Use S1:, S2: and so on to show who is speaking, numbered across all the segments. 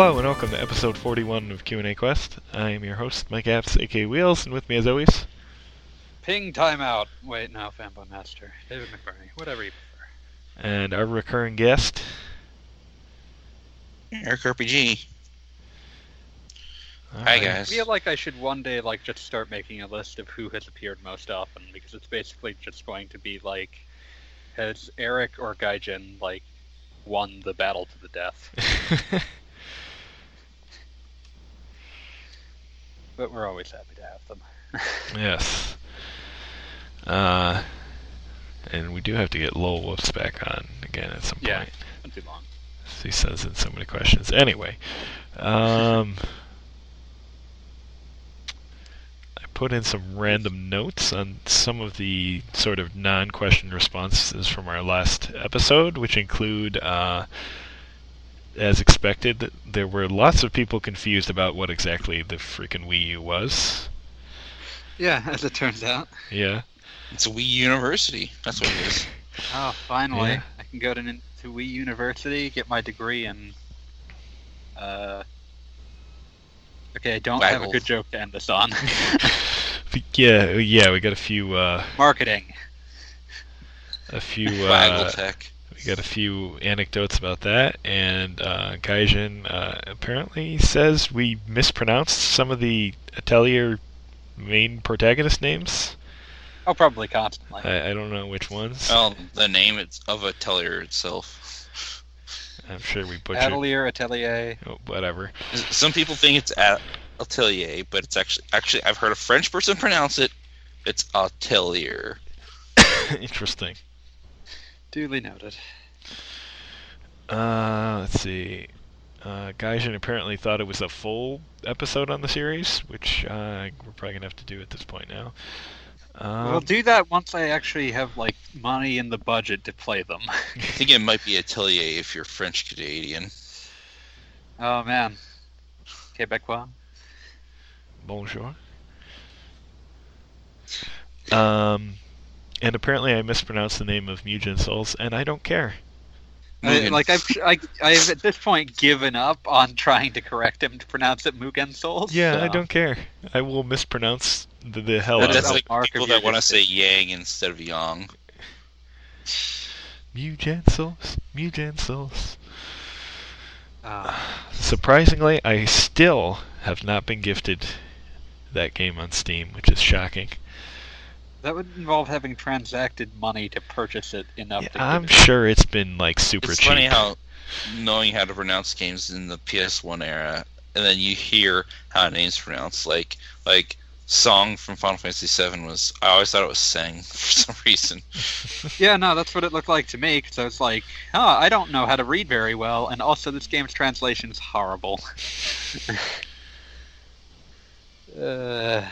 S1: Hello and welcome to episode 41 of Q&A Quest. I am your host, Mike Apps, aka Wheels, and with me as always...
S2: Ping timeout. Wait, no, Fanboy Master. David McBurney. Whatever you prefer.
S1: And our recurring guest...
S3: Eric RPG.
S1: All
S3: Hi,
S1: right.
S3: guys.
S2: I feel like I should one day like just start making a list of who has appeared most often because it's basically just going to be like has Eric or Gaijin like won the battle to the death. But we're always happy to have them.
S1: yes. Uh, and we do have to get Lowell Wolfs back on again at some
S2: Yeah.
S1: point.
S2: Not too long.
S1: He sends in so many questions. Anyway, um, I put in some random notes on some of the sort of non-question responses from our last episode, which include, uh, as expected, there were lots of people confused about what exactly the freaking Wii U was.
S2: Yeah, as it turns out.
S1: Yeah.
S3: It's a Wii University. That's what it is.
S2: Oh, finally,
S1: Yeah.
S2: I can go to, nin- to Wii University, get my degree in. Uh, okay, I don't have a good joke to end this on.
S1: Yeah, yeah, we got a few, uh,
S2: Marketing.
S1: a few,
S3: Waggle
S1: uh,
S3: Tech.
S1: We got a few anecdotes about that, and uh, Gaijin uh, apparently says we mispronounced some of the Atelier main protagonist names.
S2: Oh, probably constantly.
S1: I, I don't know which ones.
S3: Well, the name it's of Atelier itself.
S1: I'm sure we butchered.
S2: Atelier, Atelier.
S1: oh, whatever.
S3: Some people think it's at Atelier, but it's actually actually I've heard a French person pronounce it. It's Atelier.
S1: Interesting.
S2: Duly noted.
S1: Uh, let's see. Uh, Gaijin apparently thought it was a full episode on the series, which uh, we're probably gonna have to do at this point now. Um,
S2: we'll do that once I actually have like money in the budget to play them.
S3: I think it might be Atelier if you're French Canadian.
S2: oh man. Quebecois.
S1: Bonjour. Um, and apparently I mispronounced the name of Mugen Souls, and I don't care.
S2: I, like I've, I, I've at this point given up on trying to correct him to pronounce it Mugen Souls.
S1: Yeah, I don't care. I will mispronounce the, the hell
S2: That
S1: out
S3: That's
S1: of
S2: is
S1: it.
S3: like
S2: mark
S3: people that want to say. Yang instead of Yang.
S1: Mugen Souls, Mugen Souls.
S2: Uh,
S1: Surprisingly, I still have not been gifted that game on Steam, which is shocking.
S2: That would involve having transacted money to purchase it enough
S1: Yeah,
S2: to
S1: I'm
S2: it-
S1: sure it's been like super
S3: It's
S1: cheap.
S3: funny how knowing how to pronounce games in the PS1 era, and then you hear how a name's pronounced. Like like Song from Final Fantasy VII was. I always thought it was Sang for some reason.
S2: Yeah, no, that's what it looked like to me. Because I was like, huh, I don't know how to read very well, and also this game's translation is horrible. uh,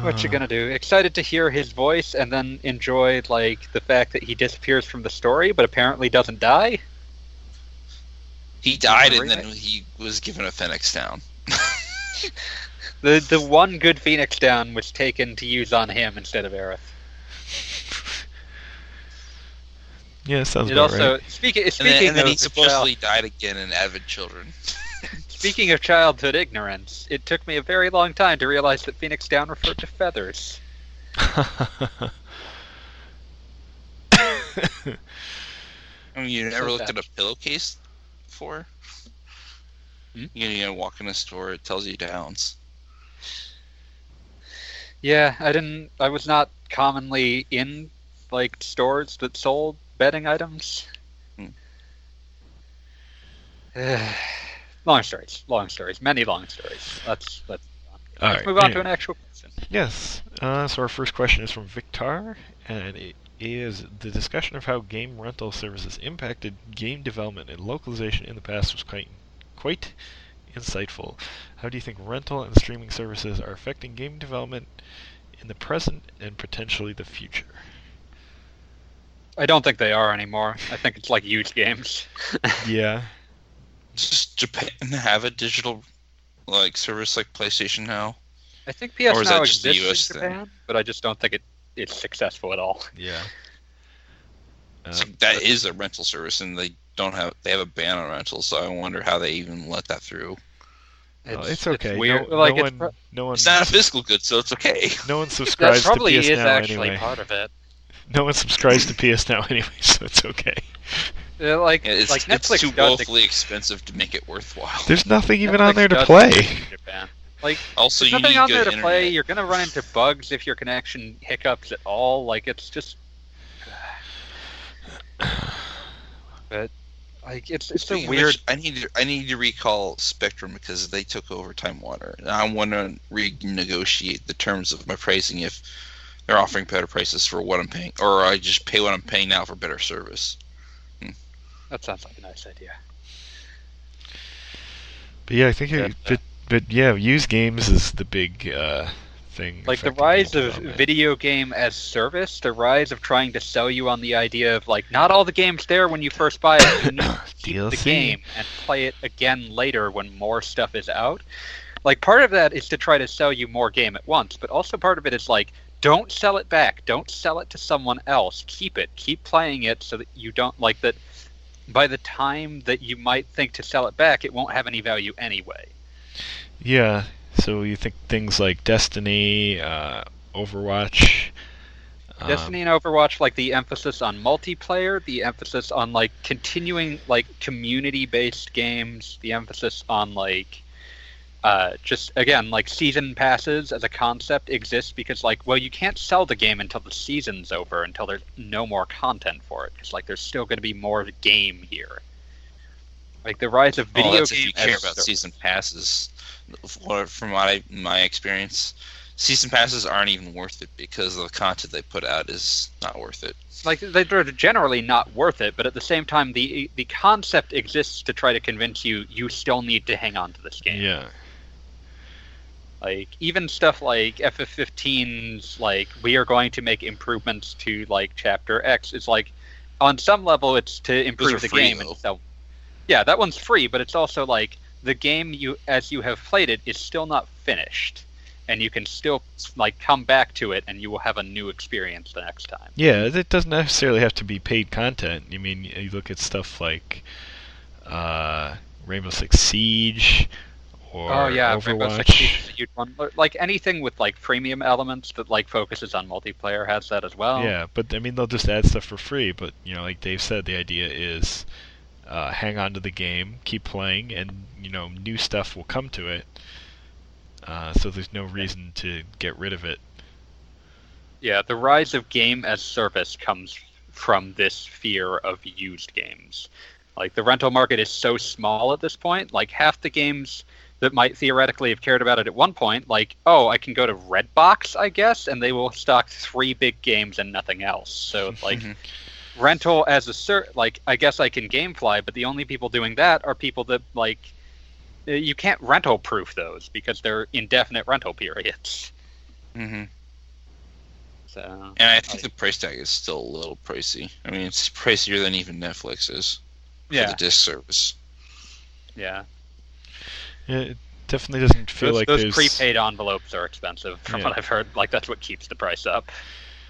S2: what you gonna do? Excited to hear his voice, and then enjoy like the fact that he disappears from the story, but apparently doesn't die.
S3: He died and then he was given a Phoenix Down.
S2: The the one good Phoenix down was taken to use on him instead of Aerith.
S1: Yeah, sounds
S2: It
S1: about
S2: also
S1: right.
S2: speaking
S3: And
S2: speaking
S3: then, and then
S2: of
S3: he
S2: the
S3: supposedly died again in Advent Children.
S2: Speaking of childhood ignorance, it took me a very long time to realize that Phoenix Down referred to feathers.
S3: I mean, you
S2: So
S3: never looked
S2: sad.
S3: at a pillowcase before?
S2: Hmm?
S3: You, know, you know, walk in a store, it tells you downs.
S2: Yeah, I didn't. I was not commonly in like stores that sold bedding items.
S3: Hmm.
S2: Long stories, long stories, many long stories. Let's let's
S1: All right.
S2: move on to an actual question.
S1: Yes. Uh, so our first question is from Victor, and it is the discussion of how game rental services impacted game development and localization in the past was quite quite insightful. How do you think rental and streaming services are affecting game development in the present and potentially the future?
S2: I don't think they are anymore. I think it's like used games.
S1: Yeah.
S3: Does Japan have a digital like service like PlayStation now?
S2: I think PS
S3: Or is
S2: Now
S3: that just the
S2: exists
S3: US
S2: in
S3: thing?
S2: But I just don't think it it's successful at all.
S1: Yeah.
S3: So
S1: Um,
S3: that is a rental service, and they don't have they have a ban on rentals, so I wonder how they even let that through.
S1: Oh, it's okay.
S2: weird.
S1: No,
S2: like
S1: no
S2: it's
S1: one,
S2: pro-
S1: no one,
S3: It's not a physical good, so it's okay.
S1: no one subscribes to PS
S2: is
S1: Now
S2: actually
S1: anyway.
S2: part of it.
S1: No one subscribes to PS Now anyway, so it's okay.
S2: Yeah, like
S3: Yeah, It's,
S2: like Netflix
S3: it's too
S2: does
S3: woefully expensive to make it worthwhile.
S1: There's nothing even
S2: Netflix
S1: on there to play.
S2: exist in Japan. Like
S3: Also,
S2: there's
S3: you
S2: nothing
S3: need
S2: on
S3: good
S2: there to
S3: internet.
S2: play. You're gonna run into bugs if your connection hiccups at all. Like it's just. But like it's it's a
S3: Speaking of
S2: weird.
S3: which, I need to I need to recall Spectrum because they took over Time Warner. And I want to renegotiate the terms of my pricing if they're offering better prices for what I'm paying, or I just pay what I'm paying now for better service.
S2: That sounds like a nice idea.
S1: But yeah, I think, it, but but yeah, used games is the big uh, thing.
S2: Like the rise of video game as service, the rise of trying to sell you on the idea of like not all the games there when you first buy it. You need to keep the game and play it again later when more stuff is out. Like part of that is to try to sell you more game at once, but also part of it is like don't sell it back. Don't sell it to someone else. Keep it. Keep playing it so that you don't like that by the time that you might think to sell it back, it won't have any value anyway.
S1: Yeah, so you think things like Destiny, uh, Overwatch. um,
S2: Destiny and Overwatch, like the emphasis on multiplayer, the emphasis on like continuing like community-based games, the emphasis on like uh, just again like season passes as a concept exists because like well you can't sell the game until the season's over until there's no more content for it because like there's still going to be more game here. Like the rise of video
S3: oh, that's
S2: game
S3: if you care about
S2: service.
S3: season passes. For- From my my experience, season passes aren't even worth it because the content they put out is not worth it.
S2: like they're generally not worth it, but at the same time, the the concept exists to try to convince you you still need to hang on to this game.
S1: Yeah,
S2: Like even stuff like FF15's like we are going to make improvements to like Chapter X It's like on some level it's to improve the
S3: free,
S2: game
S3: though.
S2: and so yeah that one's free, but it's also like the game you as you have played it is still not finished, and you can still like come back to it and you will have a new experience the next time.
S1: yeah. It doesn't necessarily have to be paid content. I mean, you look at stuff like uh, Rainbow Six Siege or
S2: oh yeah, Rainbow Six
S1: Overwatch.
S2: A huge one. Like anything with like freemium elements that like focuses on multiplayer has that as well.
S1: Yeah, but I mean they'll just add stuff for free. But you know, like Dave said, the idea is uh, hang on to the game, keep playing, and you know new stuff will come to it. Uh, so there's no reason to get rid of it.
S2: Yeah, the rise of game as service comes from this fear of used games. Like the rental market is so small at this point, like half the games that might theoretically have cared about it at one point, like, oh, I can go to Redbox, I guess, and they will stock three big games and nothing else. So like rental as a cert like I guess I can gamefly, but the only people doing that are people that like uh, you can't rental proof those because they're indefinite rental periods.
S3: Mm-hmm.
S2: So
S3: And I think
S2: like-
S3: the price tag is still a little pricey. I mean, it's pricier than even Netflix is for
S2: yeah,
S3: the disc service.
S2: yeah.
S1: Yeah, it definitely doesn't feel
S2: those,
S1: like
S2: those
S1: there's.
S2: prepaid envelopes are expensive, from
S1: Yeah.
S2: what I've heard. Like that's what keeps the price up.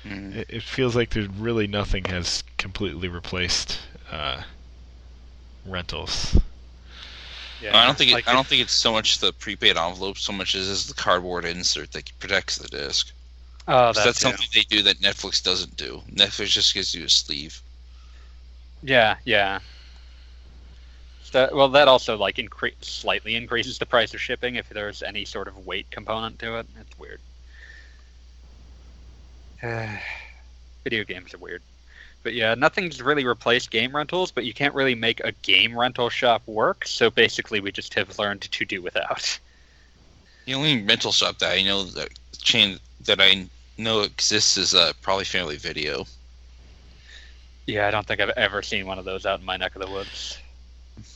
S3: Mhm.
S1: It, it feels like there's really nothing has completely replaced uh, rentals.
S2: Yeah,
S3: I don't think it,
S2: like
S3: I don't think it's so much the prepaid envelope so much as is the cardboard insert that protects the disc.
S2: Oh,
S3: So
S2: that's,
S3: that's something they do that Netflix doesn't do. Netflix just gives you a sleeve.
S2: Yeah, yeah. So, well, that also like incre- slightly increases the price of shipping if there's any sort of weight component to it. It's weird. Video games are weird. But yeah, nothing's really replaced game rentals, but you can't really make a game rental shop work, so basically we just have learned to do without.
S3: The only rental shop that I know that chain that I know exists is uh, probably Family Video.
S2: Yeah, I don't think I've ever seen one of those out in my neck of the woods.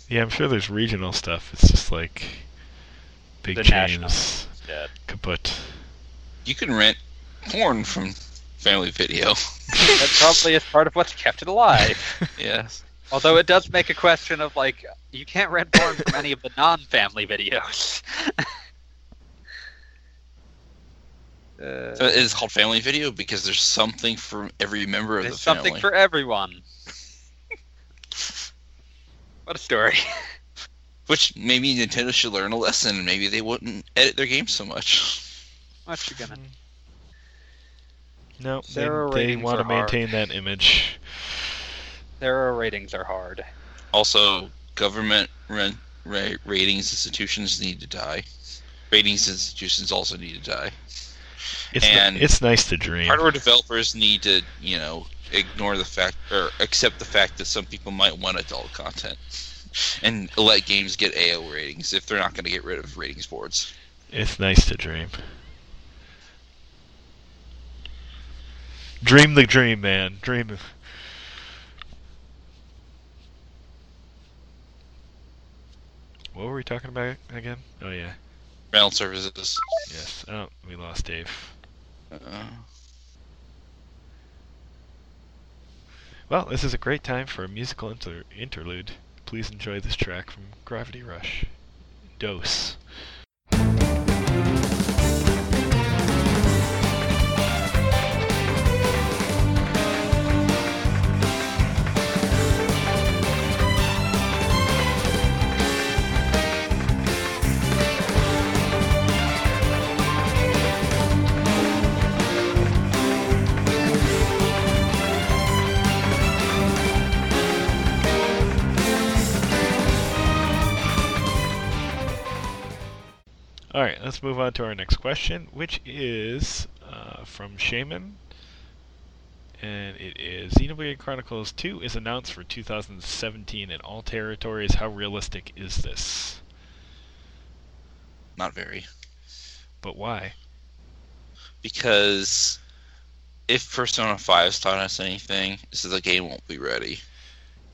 S1: Yeah, I'm sure there's regional stuff. It's just like big
S2: The
S1: chains
S2: instead.
S1: kaput.
S3: You can rent porn from Family Video.
S2: That probably is part of what's kept it alive.
S3: yes.
S2: Although it does make a question of like you can't rent porn from any of the non-family videos. uh,
S3: So it's called Family Video because there's something for every member of
S2: there's
S3: the
S2: something for everyone. What a story.
S3: Which maybe Nintendo should learn a lesson, and maybe they wouldn't edit their games so much.
S2: What you gonna? Hmm.
S1: No, they,
S2: Zero
S1: they
S2: ratings
S1: want to
S2: are hard.
S1: maintain that image.
S2: Their ratings are hard.
S3: Also, government rent, ra- ratings institutions need to die. Ratings institutions also need to die.
S1: It's n-
S3: And-
S1: it's nice to dream.
S3: Hardware developers need to, you know, ignore the fact or accept the fact that some people might want adult content, and let games get AO ratings if they're not going to get rid of ratings boards.
S1: It's nice to dream. Dream the dream, man. Dream. What were we talking about again? Oh yeah,
S3: Rental services.
S1: yes. Oh, we lost Dave.
S3: Uh,
S1: Well, this is a great time for a musical inter- interlude. Please enjoy this track from Gravity Rush. Dose. All right, let's move on to our next question, which is uh, from Shaman. And it is Xenoblade Chronicles 2 is announced for 2017 in all territories. How realistic is this?
S3: not very.
S1: But why?
S3: Because if Persona 5's taught us anything, this is the game won't be ready.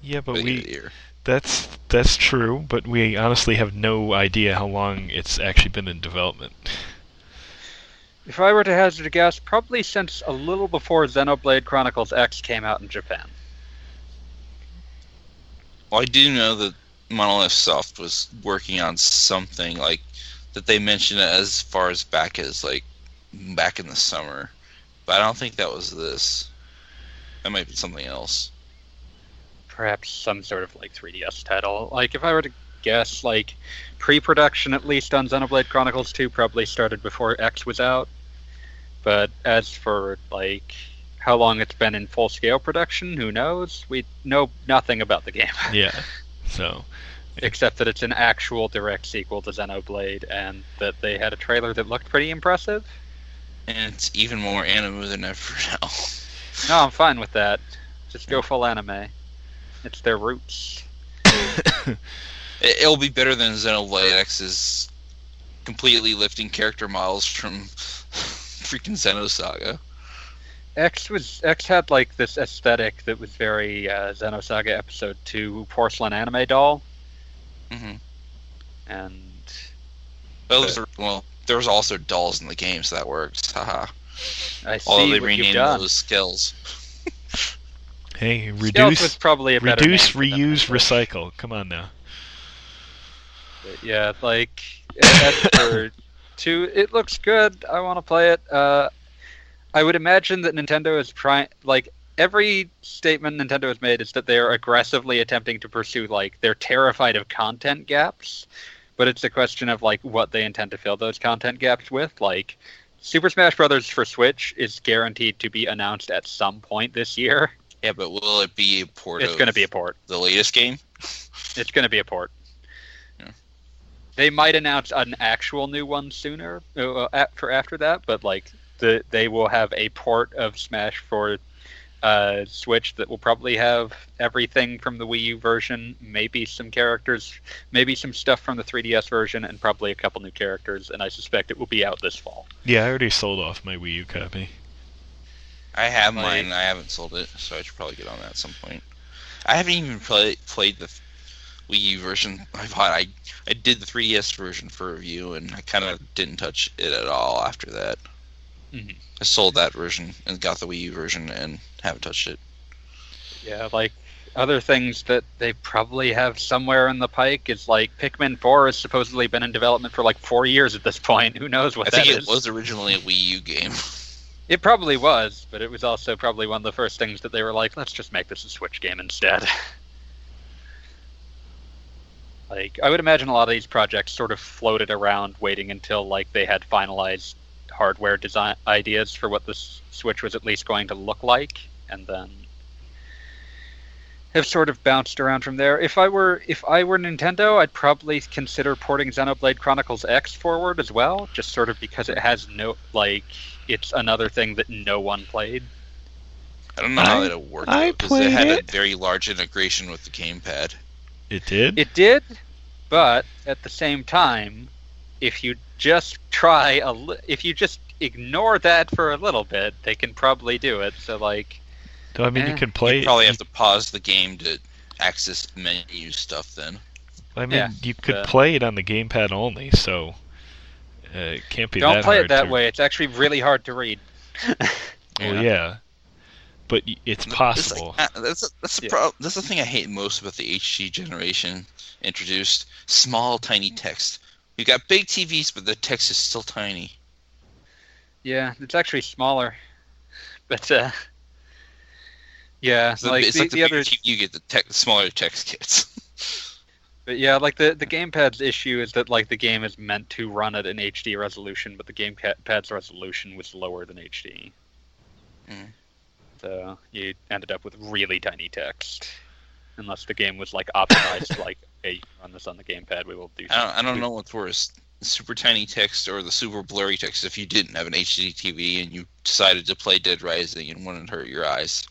S1: Yeah, but
S3: by the end of the
S1: we. That's that's true, but we honestly have no idea how long it's actually been in development.
S2: If I were to hazard a guess, probably since a little before Xenoblade Chronicles X came out in Japan.
S3: Well, I do know that Monolith Soft was working on something like that. They mentioned it as far as back as like back in the summer, but I don't think that was this. That might be something else.
S2: Perhaps some sort of like 3DS title. Like if I were to guess, like pre-production at least on Xenoblade Chronicles 2 probably started before X was out. But as for like how long it's been in full-scale production, who knows? We know nothing about the game.
S1: Yeah. So,
S2: except that it's an actual direct sequel to Xenoblade, and that they had a trailer that looked pretty impressive.
S3: And it's even more anime than ever now.
S2: No, I'm fine with that. Just go full anime. It's their roots.
S3: It- It'll be better than Xenoblade X's completely lifting character models from freaking Xenosaga.
S2: X was X had like this aesthetic that was very uh, Xenosaga Episode Two porcelain anime doll,
S3: hmm
S2: and
S3: Well, there's, well, there was also dolls in the game, so that works. Haha.
S2: I
S3: Although
S2: see
S3: they
S2: what you've
S3: renamed
S2: done.
S3: those skills.
S1: hey, reduce,
S2: probably a
S1: reduce,
S2: name for them
S1: reuse, recycle. Come on now.
S2: But yeah, like as for two, it looks good. I want to play it. Uh, I would imagine that Nintendo is trying. Like every statement Nintendo has made is that they are aggressively attempting to pursue. Like they're terrified of content gaps, but it's a question of like what they intend to fill those content gaps with. Like Super Smash Brothers for Switch is guaranteed to be announced at some point this year.
S3: Yeah, but will it be a port
S2: It's going to be a port.
S3: the latest game?
S2: It's going to be a port.
S3: Yeah.
S2: They might announce an actual new one sooner uh, a- for after that, but like the they will have a port of Smash for uh, Switch that will probably have everything from the Wii U version, maybe some characters, maybe some stuff from the 3DS version, and probably a couple new characters. And I suspect it will be out this fall.
S1: Yeah, I already sold off my Wii U copy.
S3: I have
S2: like,
S3: mine. I haven't sold it, so I should probably get on that at some point. I haven't even play, played the Wii U version. I bought. I I did the 3DS version for review, and I kind of didn't touch it at all after that.
S2: Mhm.
S3: I sold that version and got the Wii U version, and haven't touched it.
S2: Yeah, like other things that they probably have somewhere in the pike is like Pikmin 4 has supposedly been in development for like four years at this point. Who knows what
S3: I think it was originally a Wii U game.
S2: It probably was, but it was also probably one of the first things that they were like, let's just make this a Switch game instead. Like I would imagine a lot of these projects sort of floated around, waiting until like they had finalized hardware design ideas for what the Switch was at least going to look like, and then have sort of bounced around from there. If I were if I were Nintendo, I'd probably consider porting Xenoblade Chronicles X forward as well, just sort of because it has no like it's another thing that no one played.
S3: I don't know how that'll work
S1: I
S3: because it had
S1: played
S3: a
S1: it.
S3: very large integration with the gamepad.
S1: It did.
S2: It did, but at the same time, if you just try a li- if you just ignore that for a little bit, they can probably do it. So like
S1: Though, I mean, you
S2: eh,
S1: can play.
S3: you probably have to pause the game to access menu stuff. Then
S1: I mean,
S2: yeah,
S1: you could play it on the gamepad only, so uh, it can't be
S2: don't
S1: that
S2: play
S1: hard
S2: it that
S1: to-
S2: way. It's actually really hard to read.
S1: Well, yeah, but y- it's
S3: It's like-
S1: possible.
S3: uh, that's a, that's the
S2: Yeah.
S3: prob- That's the thing I hate most about the HD generation introduced. Small, tiny text. You got big TVs, but the text is still tiny.
S2: Yeah, it's actually smaller, but uh, yeah,
S3: So
S2: like
S3: it's
S2: the,
S3: like the,
S2: the other
S3: TV you get, the, tech the smaller text kits.
S2: But yeah, like the the gamepad's issue is that like the game is meant to run at an HD resolution, but the gamepad's resolution was lower than HD.
S3: Mm.
S2: So you ended up with really tiny text, unless the game was like optimized like, hey, you run this on the gamepad, we will do.
S3: I don't, I don't know what's worse, super tiny text or the super blurry text. If you didn't have an HD TV and you decided to play Dead Rising and wouldn't hurt your eyes.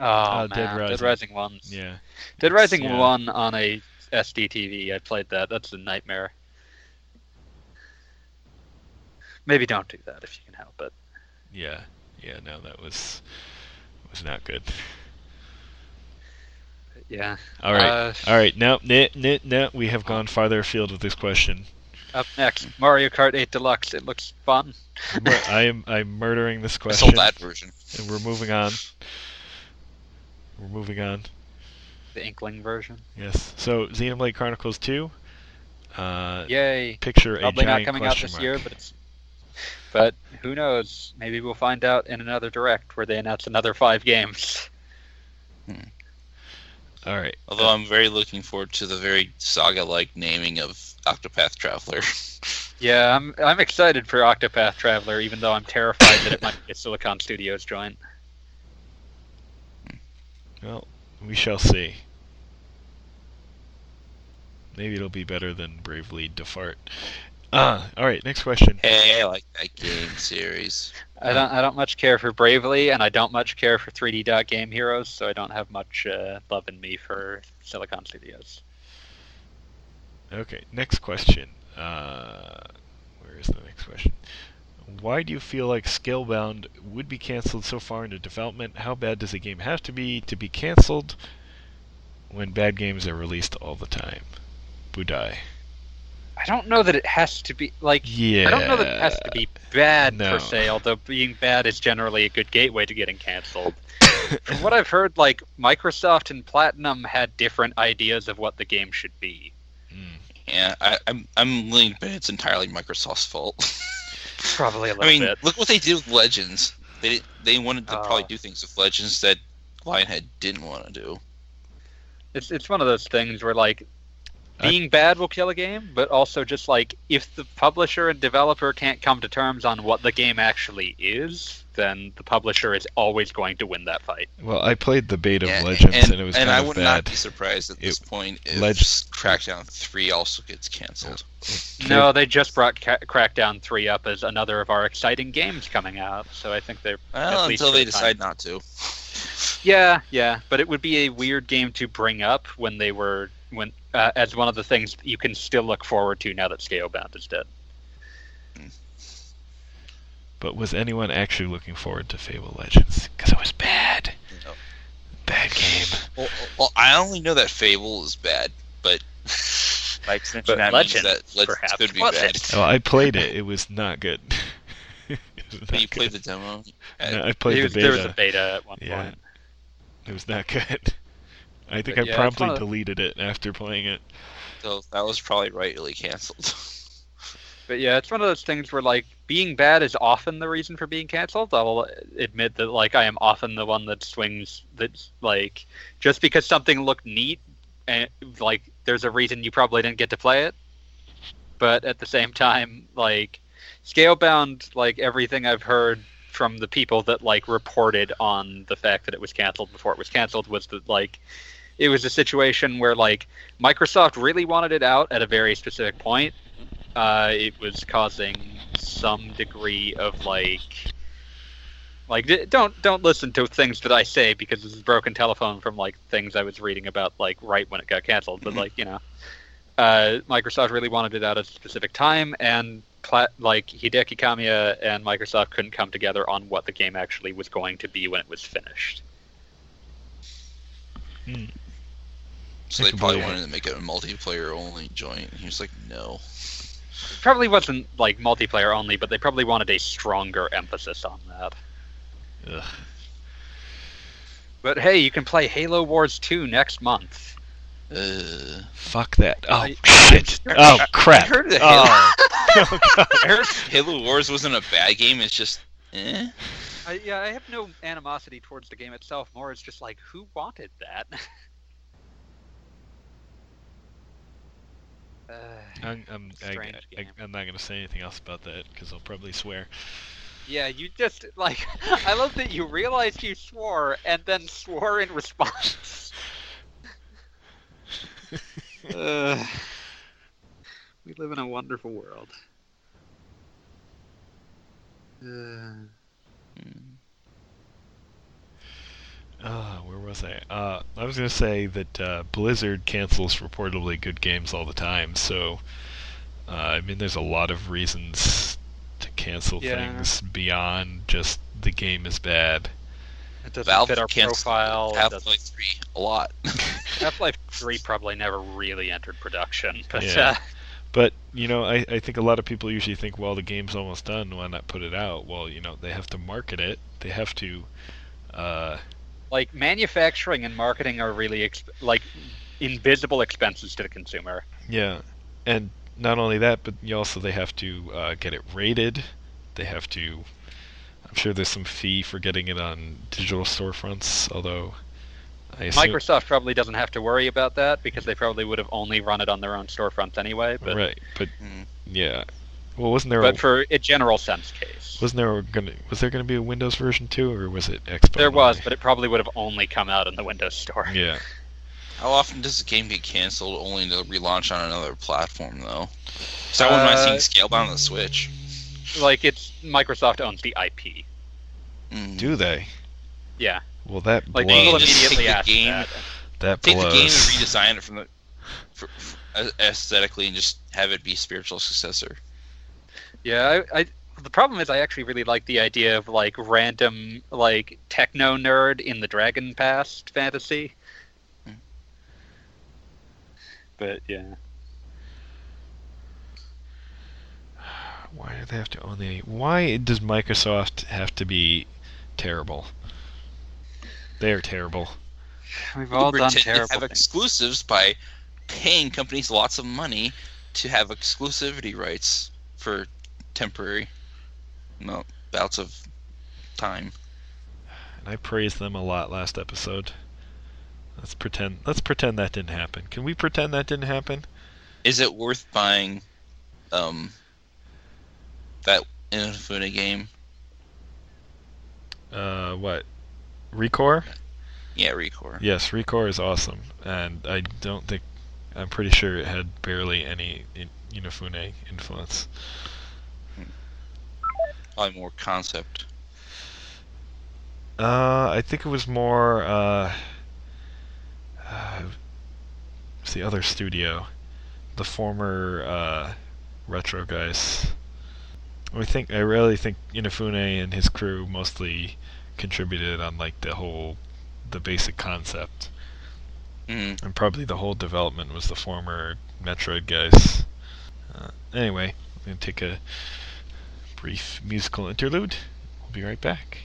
S2: Oh
S1: Uh,
S2: man,
S1: Dead
S2: Dead
S1: Rising.
S2: Rising one.
S1: Yeah.
S2: Dead
S1: It's-
S2: Rising
S1: yeah.
S2: one on a SD TV. I played that. That's a nightmare. Maybe don't do that if you can help it.
S1: Yeah. Yeah. No, that was was not good.
S2: Yeah.
S1: All right.
S2: Uh,
S1: All right. Now, no, no, no, we have gone farther afield with this question.
S2: Up next, Mario Kart 8 Deluxe. It looks fun.
S1: I am I'm murdering this
S3: I
S1: question,
S3: sold that version.
S1: and we're moving on. We're moving on.
S2: the Inkling version.
S1: Yes. So, Xenoblade Chronicles 2. Uh,
S2: Yay!
S1: Picture
S2: Probably
S1: a
S2: not coming out this
S1: mark.
S2: year, but it's. But who knows? Maybe we'll find out in another direct where they announce another five games.
S1: All right.
S3: Although I'm very looking forward to the very saga-like naming of Octopath Traveler.
S2: Yeah, I'm I'm excited for Octopath Traveler, even though I'm terrified that it might be a Silicon Studios joint.
S1: Well, we shall see. Maybe it'll be better than Bravely Default. Ah, all right. Next question.
S3: hey, I like that game series.
S2: I don't I don't much care for Bravely, and I don't much care for 3D Dot Game Heroes, so I don't have much uh, love in me for Silicon Studios.
S1: Okay. Next question. Uh, where is the next question? Why do you feel like Scalebound would be canceled so far into development? How bad does a game have to be to be canceled when bad games are released all the time? Budai.
S2: I don't know that it has to be like.
S1: Yeah.
S2: I don't know that it has to be bad
S1: No.
S2: per se, although being bad is generally a good gateway to getting canceled. From what I've heard, like Microsoft and Platinum had different ideas of what the game should be.
S1: Mm.
S3: Yeah, I, I'm I'm willing to bet it's entirely Microsoft's fault.
S2: Probably a little
S3: I mean,
S2: bit.
S3: look what they did with Legends. They they wanted to probably
S2: Oh.
S3: do things with Legends that Lionhead didn't want to do.
S2: It's it's one of those things where like
S1: I-
S2: being bad will kill a game, but also just like if the publisher and developer can't come to terms on what the game actually is, then the publisher is always going to win that fight.
S1: Well, I played the beta
S3: Yeah,
S1: of Legends, and,
S3: and,
S1: it was
S3: and
S1: kind
S3: I
S1: of
S3: would
S1: bad.
S3: not be surprised at this
S1: It-
S3: point if
S1: Leg-
S3: Crackdown Three also gets canceled.
S2: No, they just brought Ca- Crackdown 3 up as another of our exciting games coming out, so I think they're
S3: Well,
S2: at least
S3: until they decide
S2: time.
S3: not to.
S2: Yeah, yeah, but it would be a weird game to bring up when they were when uh, as one of the things you can still look forward to now that Scalebound is dead.
S1: But was anyone actually looking forward to Fable Legends? Because it was bad.
S3: No.
S1: Bad game.
S3: Well, well, I only know that Fable is bad, but by extension,
S2: But
S3: that
S2: Legends,
S3: means that Legends
S2: perhaps,
S3: could be
S2: was
S3: bad.
S2: it?
S1: Oh, I played it. It was not good. It was
S3: But
S1: not
S3: you played the demo.
S1: No, I played
S2: There
S1: the
S2: was, there was a
S1: beta.
S2: beta at one
S1: Yeah.
S2: point.
S1: It was not good. I think
S2: But
S1: I
S2: yeah,
S1: promptly
S2: one of
S1: deleted it after playing it.
S3: So that was probably rightly canceled.
S2: But yeah, it's one of those things where like being bad is often the reason for being canceled. I'll admit that like I am often the one that swings that's like just because something looked neat and like there's a reason you probably didn't get to play it. But at the same time, like Scalebound, like everything I've heard from the people that like reported on the fact that it was canceled before it was canceled was that like it was a situation where like Microsoft really wanted it out at a very specific point. Uh, it was causing some degree of like like don't don't listen to things that I say because this is broken telephone from like things I was reading about like right when it got canceled. But like you know, uh, Microsoft really wanted it out at a specific time, and like Hideki Kamiya and Microsoft couldn't come together on what the game actually was going to be when it was finished.
S1: Hmm.
S3: So they probably
S1: believe
S3: wanted to make it a multiplayer only joint. He was like, no.
S2: Probably wasn't like multiplayer only, but they probably wanted a stronger emphasis on that.
S1: Ugh.
S2: But hey, you can play Halo Wars 2 next month.
S3: Uh,
S1: Fuck that. Oh
S2: I-
S1: shit. Oh crap.
S3: I heard that
S1: Oh. oh god.
S3: I heard Halo Wars wasn't a bad game. It's just, eh.
S2: I, yeah, I have no animosity towards the game itself. More, it's just like, who wanted that? uh,
S1: I'm, I'm, I, I, I'm not gonna say anything else about that because I'll probably swear.
S2: yeah, you just like. I love that you realized you swore and then swore in response. uh, we live in a wonderful world. Uh,
S3: Hmm.
S1: Uh, where was I? Uh, I was gonna say that uh, Blizzard cancels reportedly good games all the time. So, uh, I mean, there's a lot of reasons to cancel
S2: Yeah.
S1: things beyond just the game is bad.
S2: it doesn't
S3: Valve
S2: fit our profile.
S3: Half-Life 3 a lot.
S2: Half-Life 3 probably never really entered production, but
S1: Yeah.
S2: uh,
S1: But you know, I, I think a lot of people usually think, well, the game's almost done. Why not put it out? Well, you know, they have to market it. They have to. Uh,
S2: like manufacturing and marketing are really exp- like invisible expenses to the consumer.
S1: Yeah, and not only that, but you also they have to uh, get it rated. They have to. I'm sure there's some fee for getting it on digital storefronts. Although, I assume,
S2: Microsoft probably doesn't have to worry about that because they probably would have only run it on their own storefronts anyway. But
S1: right, but
S3: Hmm.
S1: yeah. Well, wasn't there?
S2: but
S1: a,
S2: for a general sense case,
S1: wasn't there gonna was there gonna be a Windows version too, or was it Xbox?
S2: there was,
S1: only?
S2: but it probably would have only come out in the Windows Store.
S1: yeah.
S3: How often does a game get canceled only to relaunch on another platform, though? So I wouldn't mind
S2: Uh,
S3: seeing Scalebound on the Switch.
S2: Like it's Microsoft owns the IP.
S3: Mm.
S1: Do they?
S2: Yeah,
S1: Well, that
S2: like
S3: They
S2: people
S1: blows.
S3: just take
S2: immediately
S3: the
S2: ask
S3: game-
S2: that.
S1: that
S3: Take the game and redesign it from the for, for, aesthetically and just have it be spiritual successor.
S2: Yeah, I, I the problem is I actually really like the idea of like random like techno nerd in the Dragon Past fantasy.
S3: Hmm.
S2: But yeah.
S1: Why do they have to own the? Why does Microsoft have to be terrible? They are terrible.
S2: We've all
S3: They
S2: done
S3: pretend to
S2: terrible
S3: have
S2: things.
S3: exclusives by paying companies lots of money to have exclusivity rights for temporary no bouts of time.
S1: And I praised them a lot last episode. Let's pretend. Let's pretend that didn't happen. Can we pretend that didn't happen?
S3: Is it worth buying um that Inafune game?
S1: Uh, what? Recore?
S3: Yeah, Recore.
S1: Yes, Recore is awesome, and I don't think. I'm pretty sure it had barely any in, Inafune influence.
S3: Probably more concept.
S1: Uh, I think it was more. Uh, uh, it's the other studio, the former uh, retro guys. I think I really think Inafune and his crew mostly contributed on like the whole, the basic concept,
S3: Mm.
S1: and probably the whole development was the former Metroid guys. Uh, anyway, I'm gonna take a brief musical interlude. We'll be right back.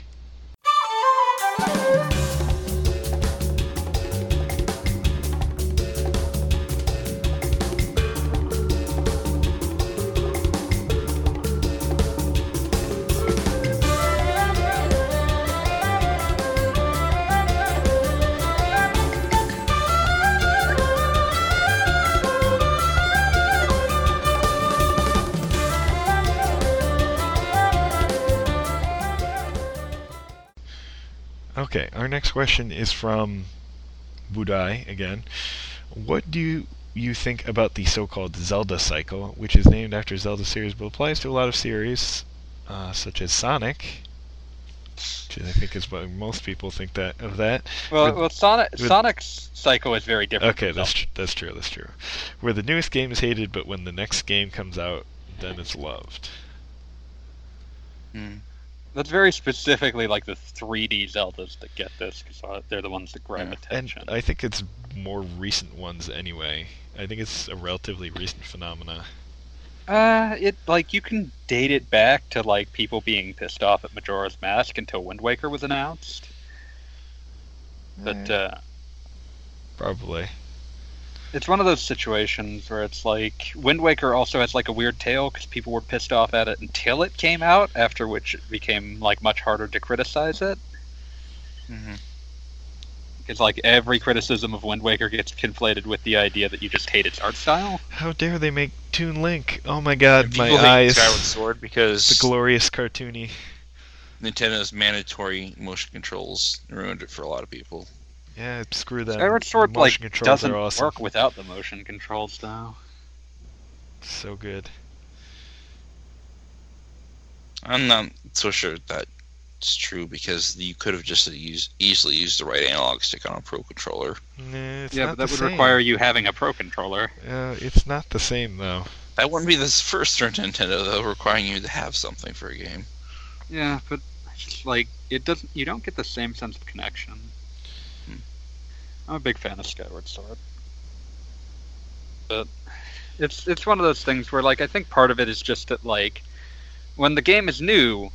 S1: Next question is from Budai again. What do you, you think about the so-called Zelda cycle, which is named after Zelda series but applies to a lot of series, uh, such as Sonic, which I think is what most people think that of that.
S2: Well,
S1: With-
S2: well Sonic
S1: with-
S2: Sonic's cycle is very different.
S1: Okay, that's tr- that's true. That's true. Where the newest game is hated, but when the next game comes out, then it's loved.
S3: Hmm.
S2: That's very specifically like the 3D Zeldas that get this because they're the ones that grab
S3: Yeah,
S1: And
S2: attention.
S1: I think it's more recent ones anyway. I think it's a relatively recent phenomena.
S2: Uh, it like you can date it back to like people being pissed off at Majora's Mask until Wind Waker was announced. But
S1: Eh,
S2: uh,
S1: probably.
S2: It's one of those situations where it's like Wind Waker also has like a weird tale because people were pissed off at it until it came out, after which it became like much harder to criticize it.
S3: hmm
S2: Because like every criticism of Wind Waker gets conflated with the idea that you just hate its art style.
S1: How dare they make Toon Link? Oh my God, my
S3: People hate
S1: eyes.
S3: Skyward Sword because
S1: The glorious cartoony.
S3: Nintendo's mandatory motion controls ruined it for a lot of people.
S1: Yeah, screw that.
S2: Skyward Sword
S1: The motion
S2: like
S1: controls
S2: doesn't
S1: awesome.
S2: work without the motion controls though.
S1: So good.
S3: I'm not so sure that's true because you could have just used, easily used the right analog stick on a Pro controller.
S1: Nah,
S2: yeah, but that would
S1: same.
S2: require you having a pro controller.
S1: Uh, it's not the same though.
S3: That wouldn't be the first for Nintendo though, requiring you to have something for a game.
S2: Yeah, but like it doesn't. You don't get the same sense of connection. I'm a big fan of Skyward Sword, but it's it's one of those things where like I think part of it is just that like when the game is new,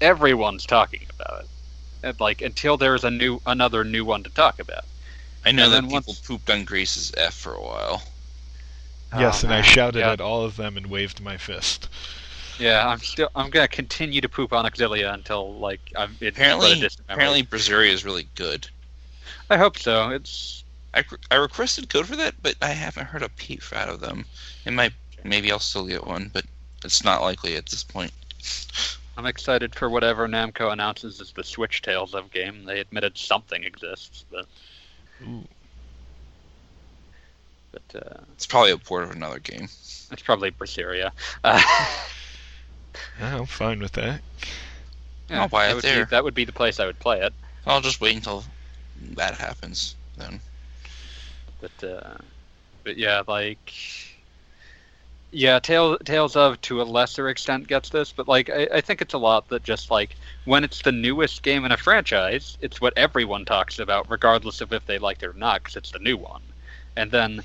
S2: everyone's talking about it, and like until there's a new another new one to talk about.
S3: I know
S2: And
S3: that
S2: then
S3: people
S2: once-
S3: pooped on Graces f for a while.
S1: yes,
S2: Oh,
S1: and I shouted
S2: Yeah.
S1: at all of them and waved my fist.
S2: Yeah, I'm still I'm gonna continue to poop on Auxilia until like I'm it's
S3: Apparently,
S2: distant
S3: apparently Berseria is really good.
S2: I hope so. It's
S3: I, I requested code for that, but I haven't heard a peep out of them. It might, maybe I'll still get one, but it's not likely at this point.
S2: I'm excited for whatever Namco announces as the Switch Tales of game. They admitted something exists, but
S1: Ooh.
S2: but uh,
S3: It's probably a port of another game.
S2: it's probably Berseria. Uh,
S1: I'm fine with that.
S2: yeah,
S3: I'll buy
S2: that
S3: it
S2: would
S3: there.
S2: Be, that would be the place I would play it.
S3: I'll just wait until that happens then.
S2: But uh, but yeah, like yeah, Tales Tales of to a lesser extent gets this, but like I, I think it's a lot that just like when it's the newest game in a franchise, it's what everyone talks about, regardless of if they liked it or not, because it's the new one. And then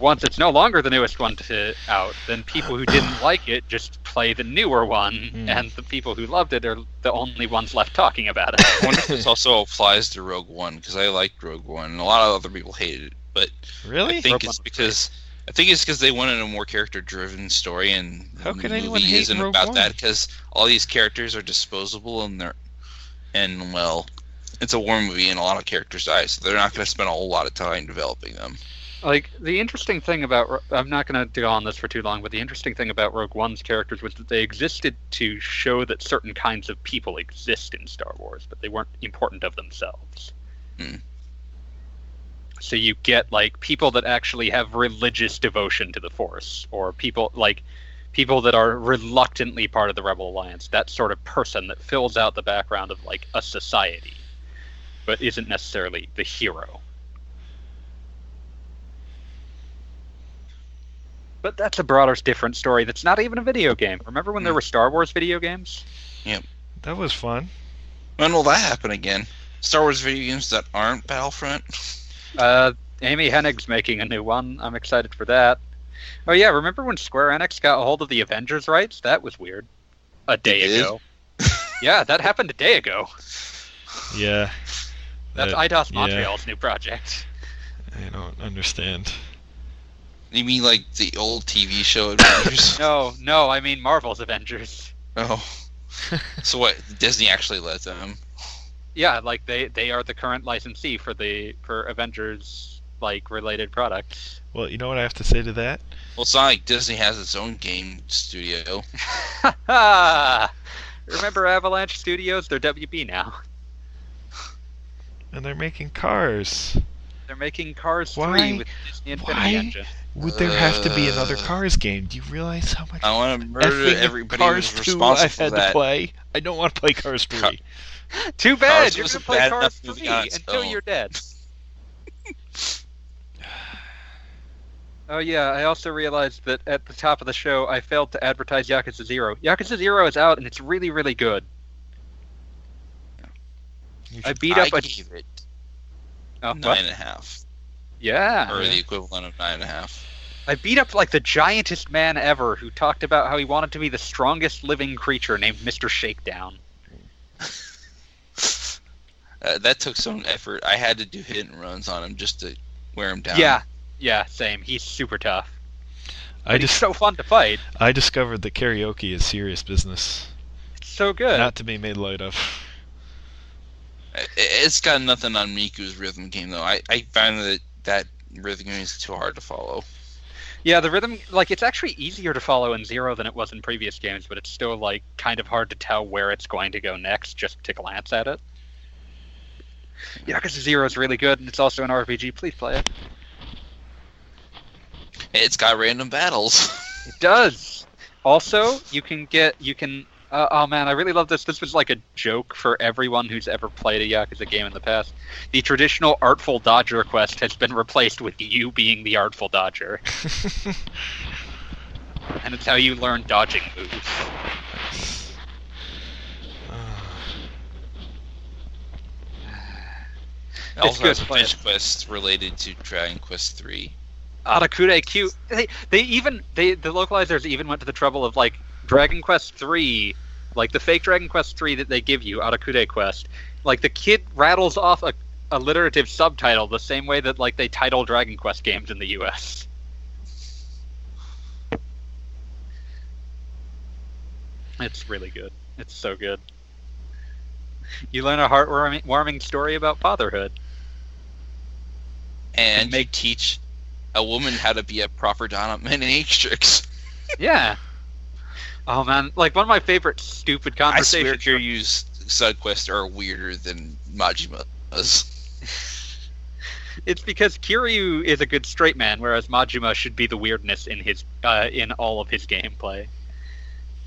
S2: once it's no longer the newest one to out, then people who didn't like it just play the newer one,
S1: Hmm.
S2: and the people who loved it are the only ones left talking about it.
S3: I wonder if this also applies to Rogue One because I liked Rogue One and a lot of other people hated it. But
S1: Really?
S3: I think
S2: Rogue
S3: it's
S2: One was
S3: because I think it's because they wanted a more character-driven story, and
S1: How
S3: the
S1: can
S3: movie
S1: anyone
S3: isn't
S1: Rogue
S3: about
S1: One?
S3: that because all these characters are disposable and they're and well, it's a war movie and a lot of characters die, so they're not going to spend a whole lot of time developing them.
S2: Like the interesting thing about I'm not going to go on this for too long, but the interesting thing about Rogue One's characters was that they existed to show that certain kinds of people exist in Star Wars, but they weren't important of themselves.
S3: Hmm.
S2: So you get like people that actually have religious devotion to the Force, or people like people that are reluctantly part of the Rebel Alliance. That sort of person that fills out the background of like a society, but isn't necessarily the hero. But that's a broader, different story. That's not even a video game. Remember when there
S3: Hmm.
S2: were Star Wars video games? Yep.
S1: That was fun.
S3: When will that happen again? Star Wars video games that aren't Battlefront?
S2: Uh, Amy Hennig's making a new one. I'm excited for that. Oh yeah, remember when Square Enix got a hold of the Avengers rights? That was weird. A day
S3: They did?
S2: ago. yeah, that happened a day ago.
S1: Yeah.
S2: That's
S1: That-
S2: Eidos
S1: yeah,
S2: Montreal's new project.
S1: I don't understand.
S3: You mean like the old TV show Avengers?
S2: No, no, I mean Marvel's Avengers.
S3: oh, so what? Disney actually let them?
S2: Yeah, like they they are the current licensee for the for Avengers like related products.
S1: Well, you know what I have to say to that?
S3: Well, it's not like Disney has its own game studio.
S2: Ha Remember Avalanche Studios? They're WB now.
S1: And they're making cars.
S2: They're making Cars
S1: Why-
S2: 3 with Disney Infinity
S1: why-
S2: Engine.
S1: Would there have to be another
S3: Uh,
S1: Cars game? Do you realize how much
S3: I want to murder everybody
S1: Cars
S3: who's
S1: 2 I've
S3: for
S1: had
S3: that.
S1: to play? I don't want to play Cars 3.
S3: Car-
S2: Too
S3: Cars
S2: bad! You're gonna play Cars
S3: enough movie
S2: 3 until
S3: own.
S2: you're dead. Oh yeah, I also realized that at the top of the show I failed to advertise Yakuza Zero. Yakuza Zero is out and it's really, really good.
S1: You
S2: I beat up a
S3: gave it
S2: oh,
S3: nine
S2: what?
S3: and a half,
S2: Yeah.
S3: or the equivalent of nine and a half.
S2: I beat up like the giantest man ever who talked about how he wanted to be the strongest living creature named Mr. Shakedown.
S3: Uh, that took some effort. I had to do hit and runs on him just to wear him down.
S2: Yeah. Yeah, same. He's super tough.
S1: I
S2: But he's
S1: just
S2: so fun to fight.
S1: I discovered that karaoke is serious business,
S2: It's so good.
S1: not to be made light of.
S3: It's got nothing on Miku's rhythm game though. I, I find that that rhythm game is too hard to follow.
S2: Yeah, the rhythm like it's actually easier to follow in Zero than it was in previous games, but it's still like kind of hard to tell where it's going to go next just to glance at it. Yeah, because Zero is really good, and it's also an RPG. Please play it.
S3: It's got random battles.
S2: It does. Also, you can get you can. Uh, oh man, I really love this. This was like a joke for everyone who's ever played a Yakuza game in the past. The traditional artful dodger quest has been replaced with you being the artful dodger, and it's how you learn dodging moves.
S3: Also
S2: good,
S3: has
S2: play
S3: fetch related to Dragon Quest Three.
S2: Arakure Q. They they even they the localizers even went to the trouble of like Dragon Quest three, like the fake Dragon Quest three that they give you, out of Kude Quest. Like the kid rattles off a alliterative subtitle the same way that like they title Dragon Quest games in the U.S. It's really good. It's so good. You learn a heartwarming story about fatherhood.
S3: And
S2: Make-
S3: make teach a woman how to be a proper dominatrix.
S2: Yeah. Oh man, like one of my favorite stupid conversations.
S3: I swear. Kiryu's side quests are weirder than Majima's.
S2: It's because Kiryu is a good straight man, whereas Majima should be the weirdness in his uh, in all of his gameplay.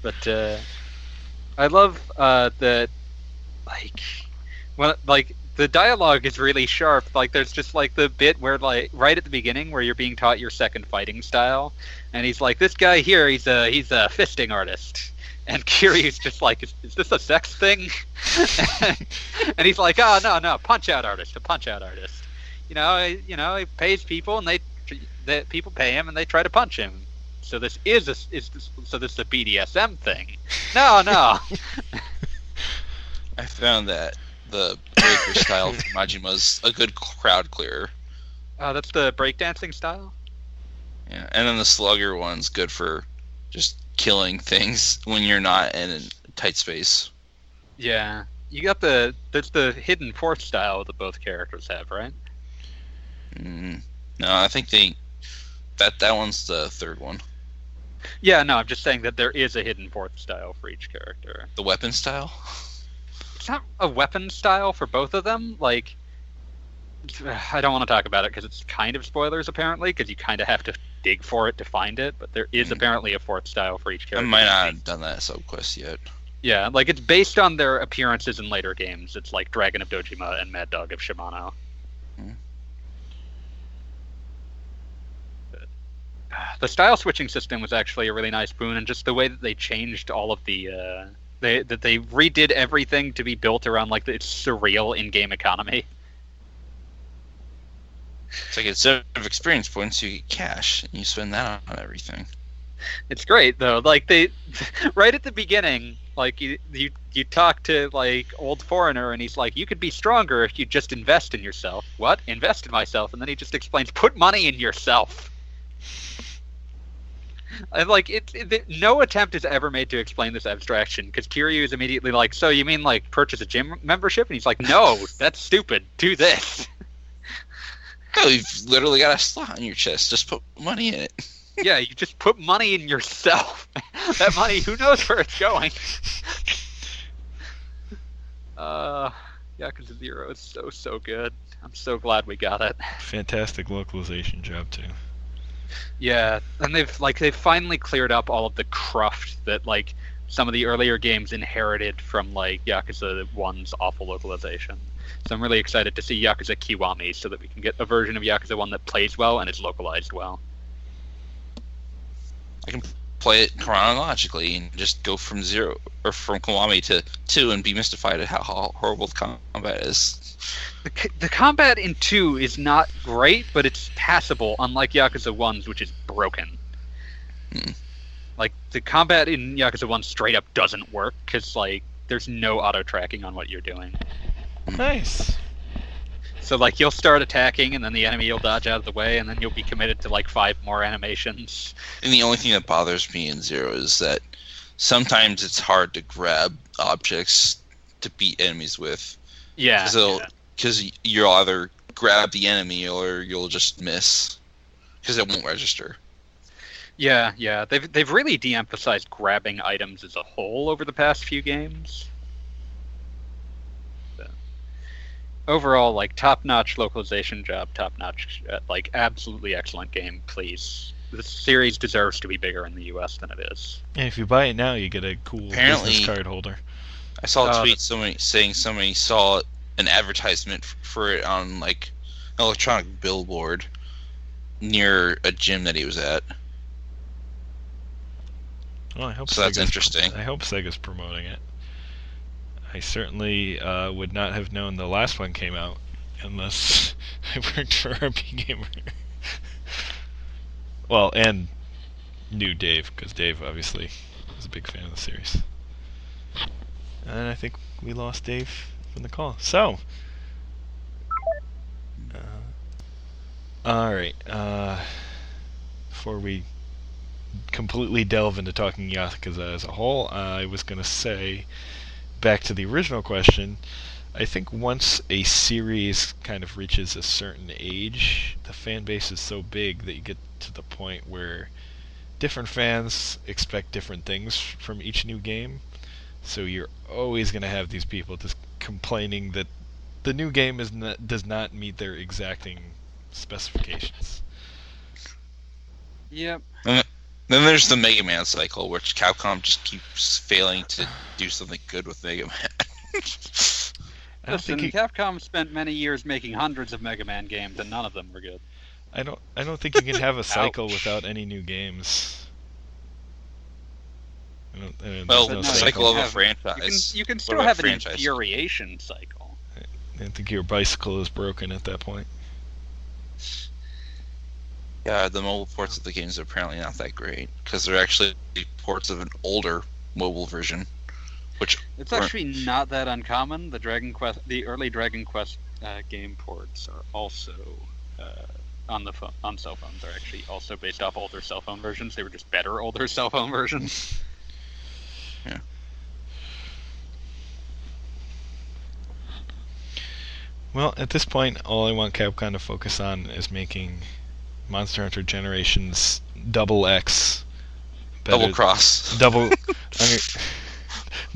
S2: But uh, I love uh, the like well like the dialogue is really sharp. Like there's just like the bit where like right at the beginning where you're being taught your second fighting style, and he's like, "This guy here, he's a he's a fisting artist." And Kiryu's just like, is, is this a sex thing? and he's like, oh no no, punch out artist, a punch out artist. You know, he- you know, he pays people and they, the people pay him and they try to punch him. So this is a is this, so this is a BDSM thing. No no.
S3: I found that the breaker style for Majima's a good crowd clearer.
S2: oh, that's the breakdancing style.
S3: Yeah, and then the slugger one's good for just killing things when you're not in a tight space.
S2: Yeah, you got the that's the hidden fourth style that both characters have, right?
S3: Mm, no, I think they that that one's the third one.
S2: Yeah, no, I'm just saying that there is a hidden fourth style for each character.
S3: The weapon style.
S2: It's not a weapon style for both of them. Like, I don't want to talk about it because it's kind of spoilers apparently, because you kind of have to dig for it to find it. But there is
S3: Hmm.
S2: apparently a fourth style for each character.
S3: I might not have done that sub quest yet.
S2: Yeah, like it's based on their appearances in later games. It's like Dragon of Dojima and Mad Dog of Shimano.
S3: Hmm.
S2: Uh, The style switching system was actually a really nice boon, and just the way that they changed all of the, uh, they that they redid everything to be built around like its surreal in-game economy.
S3: It's like instead of experience points, you get cash, and you spend that on everything.
S2: It's great though. Like they, right at the beginning, like you you you talk to like old foreigner, and he's like, "You could be stronger if you just invest in yourself." What? Invest in myself? And then he just explains, "Put money in yourself." And like it, it, no attempt is ever made to explain this abstraction because Kiryu is immediately like, "So you mean like purchase a gym membership?" And he's like, "No, that's stupid. Do this."
S3: Oh, you've literally got a slot in your chest. Just put money in it.
S2: yeah, you just put money in yourself. that money, who knows where it's going? Uh, Yakuza Zero is so so good. I'm so glad we got it.
S1: Fantastic localization job too.
S2: Yeah, and they've like they've finally cleared up all of the cruft that like some of the earlier games inherited from like Yakuza 1's awful localization. So I'm really excited to see Yakuza Kiwami so that we can get a version of Yakuza 1 that plays well and is localized well.
S3: I can play it chronologically and just go from zero or from Kiwami to two and be mystified at how horrible the combat is.
S2: The, the combat in 2 is not great, but it's passable, unlike Yakuza 1's, which is broken.
S3: Hmm.
S2: Like, the combat in Yakuza 1 straight up doesn't work, because, like, there's no auto tracking on what you're doing.
S1: Nice.
S2: So, like, you'll start attacking, and then the enemy will dodge out of the way, and then you'll be committed to, like, five more animations.
S3: And the only thing that bothers me in Zero is that sometimes it's hard to grab objects to beat enemies with
S2: Yeah.
S3: So-
S2: yeah.
S3: because you'll either grab the enemy or you'll just miss because it won't register.
S2: Yeah, yeah. They've they've really de-emphasized grabbing items as a whole over the past few games. So, overall, like top-notch localization job, top-notch, uh, like absolutely excellent game. Please, this series deserves to be bigger in the U.S. than it is.
S1: And if you buy it now, you get a cool
S3: Apparently-
S1: business card holder.
S3: I saw a
S2: Uh,
S3: tweet somebody saying somebody saw an advertisement for it on like an electronic billboard near a gym that he was at.
S1: Well, I hope
S3: So that's
S1: Sega's-
S3: interesting.
S1: I hope Sega's promoting it. I certainly uh, would not have known the last one came out unless I worked for RPGamer. well, and knew Dave because Dave obviously was a big fan of the series. And I think we lost Dave from the call. So, uh, all right. Uh, before we completely delve into talking Yakuza as a whole, I was going to say, back to the original question, I think once a series kind of reaches a certain age, the fan base is so big that you get to the point where different fans expect different things from each new game. So you're always going to have these people just complaining that the new game is not, does not meet their exacting specifications.
S2: Yep.
S3: Uh, Then there's the Mega Man cycle, which Capcom just keeps failing to do something good with Mega Man.
S2: Listen,
S1: think you,
S2: Capcom spent many years making hundreds of Mega Man games, and none of them were good.
S1: I don't I don't think you can have a cycle without any new games. I don't, I don't-
S3: well,
S1: no
S2: no,
S3: the
S2: you
S3: cycle
S2: can
S3: of a
S2: have- You can,
S3: franchise.
S2: you can still
S3: about
S2: have an
S3: franchise?
S2: infuriation cycle.
S1: I think your bicycle is broken at that point.
S3: Yeah, the mobile ports of the games are apparently not that great because they're actually ports of an older mobile version, which
S2: It's
S3: Right.
S2: actually not that uncommon. The Dragon Quest, the early Dragon Quest uh, game ports are also uh, on the phone, on cell phones. Are actually also based off older cell phone versions. They were just better older cell phone versions. Yeah.
S1: Well, at this point, all I want Capcom to focus on is making Monster Hunter Generations Double X better-
S3: double cross.
S1: double I'm gonna-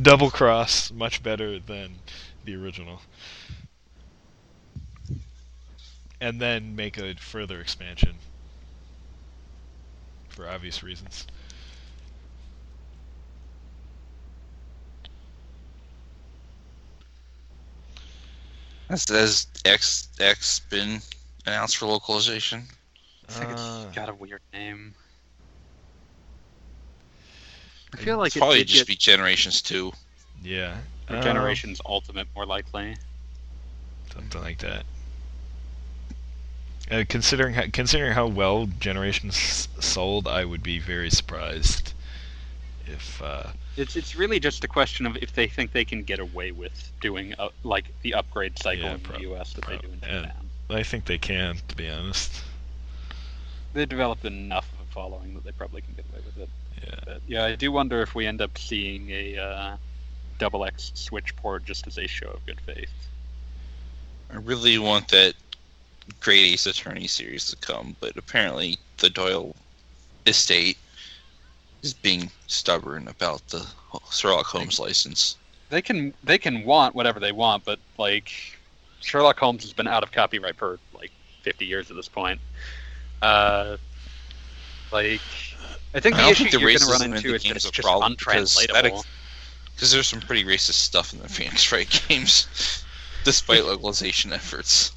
S1: double cross much better than the original and then make a further expansion for obvious reasons
S3: Has, has X X been announced for localization?
S2: I think
S1: Uh,
S2: it's got a weird name. I feel like
S3: It's
S2: it
S3: probably
S2: did
S3: just
S2: get
S3: be Generations two.
S1: yeah
S2: for
S1: uh,
S2: Generations Ultimate more likely.
S1: something like that uh, considering how, considering how well Generations sold I would be very surprised if uh,
S2: It's it's really just a question of if they think they can get away with doing a, like the upgrade cycle
S1: Yeah,
S2: in
S1: prob-
S2: the U.S. that
S1: prob-
S2: they do in. Japan.
S1: I think they can to be honest
S2: They developed enough of a following that they probably can get away with it.
S1: yeah
S2: But yeah, I do wonder if we end up seeing a uh, double X Switch port just as a show of good faith.
S3: I really want that Great Ace Attorney series to come, but apparently the Doyle estate is being stubborn about the Sherlock Holmes license.
S2: They can they can want whatever they want, but Like Sherlock Holmes has been out of copyright for like 50 years at this point. Uh, like I think the
S3: I
S2: issue
S3: think the
S2: you're going to run into is that it's just
S3: problem because that
S2: untranslatable.
S3: Because there's some pretty racist stuff in the Phoenix Wright games, despite localization efforts.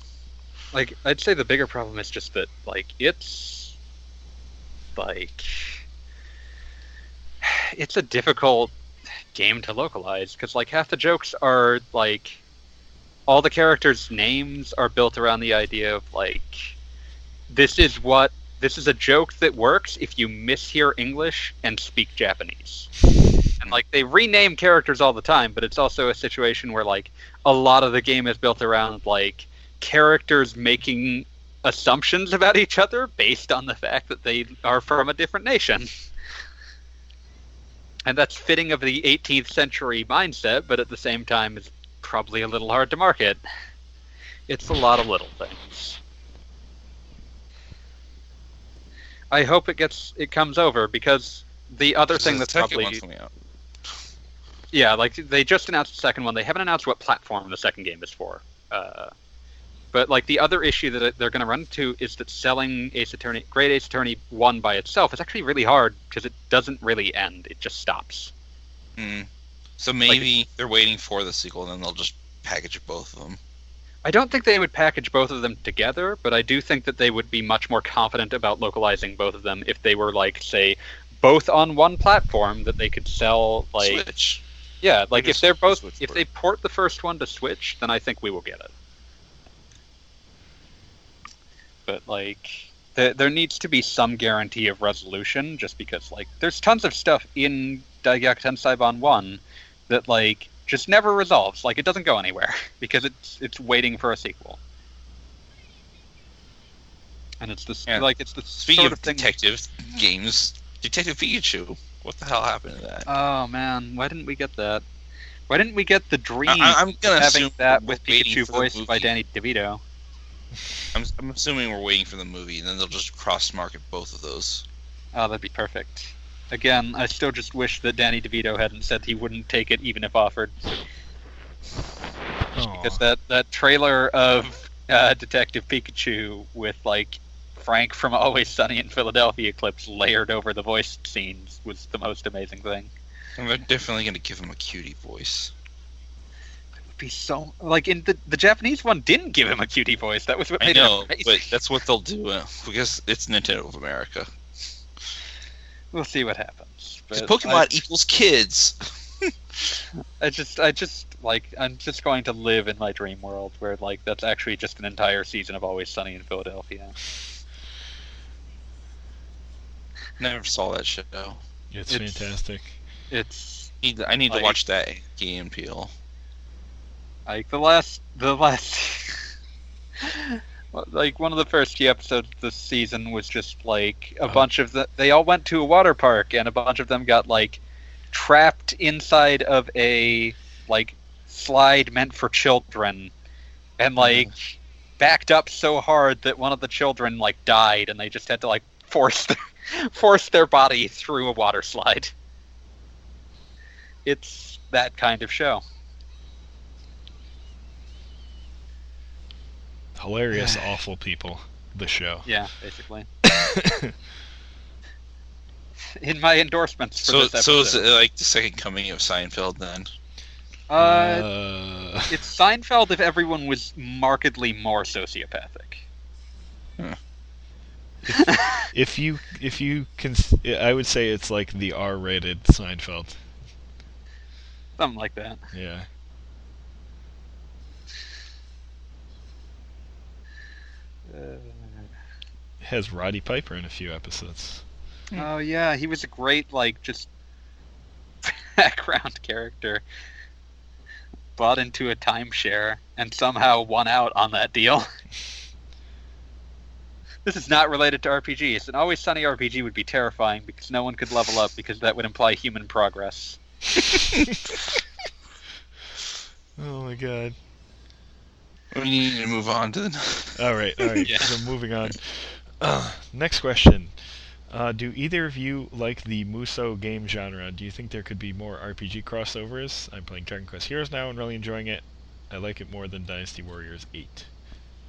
S2: like I'd say the bigger problem is just that like it's like it's a difficult game to localize because like half the jokes are like all the characters' names are built around the idea of like this is what this is a joke that works if you mishear English and speak Japanese. And like they rename characters all the time, but it's also a situation where like a lot of the game is built around like characters making assumptions about each other based on the fact that they are from a different nation. And that's fitting of the 18th century mindset, but at the same time is probably a little hard to market. It's a lot of little things. I hope it gets it comes over because the other thing that's probably
S3: out.
S2: yeah, like they just announced the second one. They haven't announced what platform the second game is for. Uh, but like the other issue that they're going to run into is that selling Ace Attorney, Great Ace Attorney one by itself is actually really hard because it doesn't really end. It just stops.
S3: Mm. So maybe they're waiting for the sequel, and then they'll just package both of them.
S2: I don't think they would package both of them together, but I do think that they would be much more confident about localizing both of them if they were like, say, both on one platform that they could sell like
S3: Switch.
S2: yeah, like if they're both if they port the first one to Switch, then I think we will get it. But like there, there needs to be some guarantee of resolution just because like there's tons of stuff in Dai Gyakuten Saiban 1 that like just never resolves. Like it doesn't go anywhere because it's it's waiting for a sequel. And it's this
S3: Yeah.
S2: like it's the sort
S3: of
S2: of thing.
S3: detective games, Detective Pikachu. What the hell happened to that?
S2: Oh man, why didn't we get that? Why didn't we get the dream
S3: I, I'm gonna
S2: having that with Pikachu voiced by. Danny DeVito?
S3: I'm, I'm assuming we're waiting for the movie, and then they'll just cross-market both of those.
S2: Oh, that'd be perfect. Again, I still just wish that Danny DeVito hadn't said he wouldn't take it even if offered. Because that, that trailer of uh, Detective Pikachu with like Frank from Always Sunny in Philadelphia clips layered over the voice scenes was the most amazing thing.
S3: And they're definitely gonna give him a cutie voice.
S2: It would be so like in the the Japanese one didn't give him a cutie voice. That was what
S3: I know,
S2: it
S3: but that's what they'll do uh, because it's Nintendo of America.
S2: We'll see what happens.
S3: Because Pokemon
S2: I-
S3: equals kids.
S2: I just, I just like, I'm just going to live in my dream world where like that's actually just an entire season of Always Sunny in Philadelphia.
S3: Never saw that show.
S1: It's,
S2: It's-
S1: fantastic.
S2: It's
S3: Need I need to watch that Key and Peele.
S2: like the last, the last, well, like one of the first few episodes of this season was just like a
S1: Oh.
S2: bunch of the. They all went to a water park, and a bunch of them got like trapped inside of a like slide meant for children, and like backed up so hard that one of the children like died, and they just had to like force their, force their body through a water slide. It's that kind of show.
S1: Hilarious, awful people. The show.
S2: Yeah, basically. In my endorsements for
S3: So
S2: this episode,
S3: so is it like the second coming of Seinfeld then?
S2: uh,
S1: Uh,
S2: it's Seinfeld if everyone was markedly more sociopathic.
S1: if you if you can, I would say it's like the R-rated Seinfeld.
S2: Something like that.
S1: Yeah.
S2: Uh,
S1: It has Roddy Piper in a few episodes.
S2: oh yeah, he was a great like just background character. Bought into a timeshare and somehow won out on that deal. this is not related to RPGs. An Always Sunny RPG would be terrifying because no one could level up because that would imply human progress.
S1: Oh my god.
S3: We need to move on to the.
S1: All right, all right.
S2: Yeah.
S1: So moving on. Uh, next question. Uh, do either of you like the Muso game genre? Do you think there could be more RPG crossovers? I'm playing Dragon Quest Heroes now and really enjoying it. I like it more than Dynasty Warriors 8.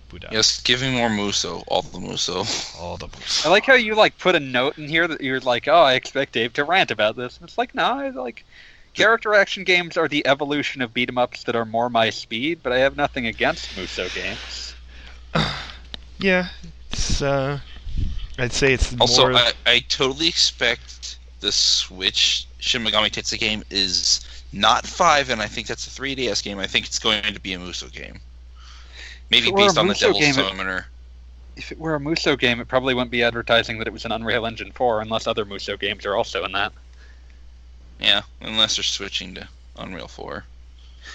S1: Buddha.
S3: Yes, give me more Muso. All the Muso.
S1: All the Muso.
S2: I like how you like put a note in here that you're like, oh, I expect Dave to rant about this. And it's like, no, I like character action games are the evolution of beat 'em ups that are more my speed, but I have nothing against Muso games.
S1: Yeah, it's uh, I'd say it's
S3: Also,
S1: more.
S3: I, I totally expect the Switch Shin Megami Tensei game is not five, and I think that's a 3DS game. I think it's going to be a Muso game. Maybe
S2: If it were a
S3: based on the
S2: Muso
S3: Devil
S2: game, it-
S3: Summoner.
S2: If it were a Muso game, it probably wouldn't be advertising that it was an Unreal Engine 4, unless other Muso games are also in that.
S3: Yeah, unless they're switching to Unreal 4.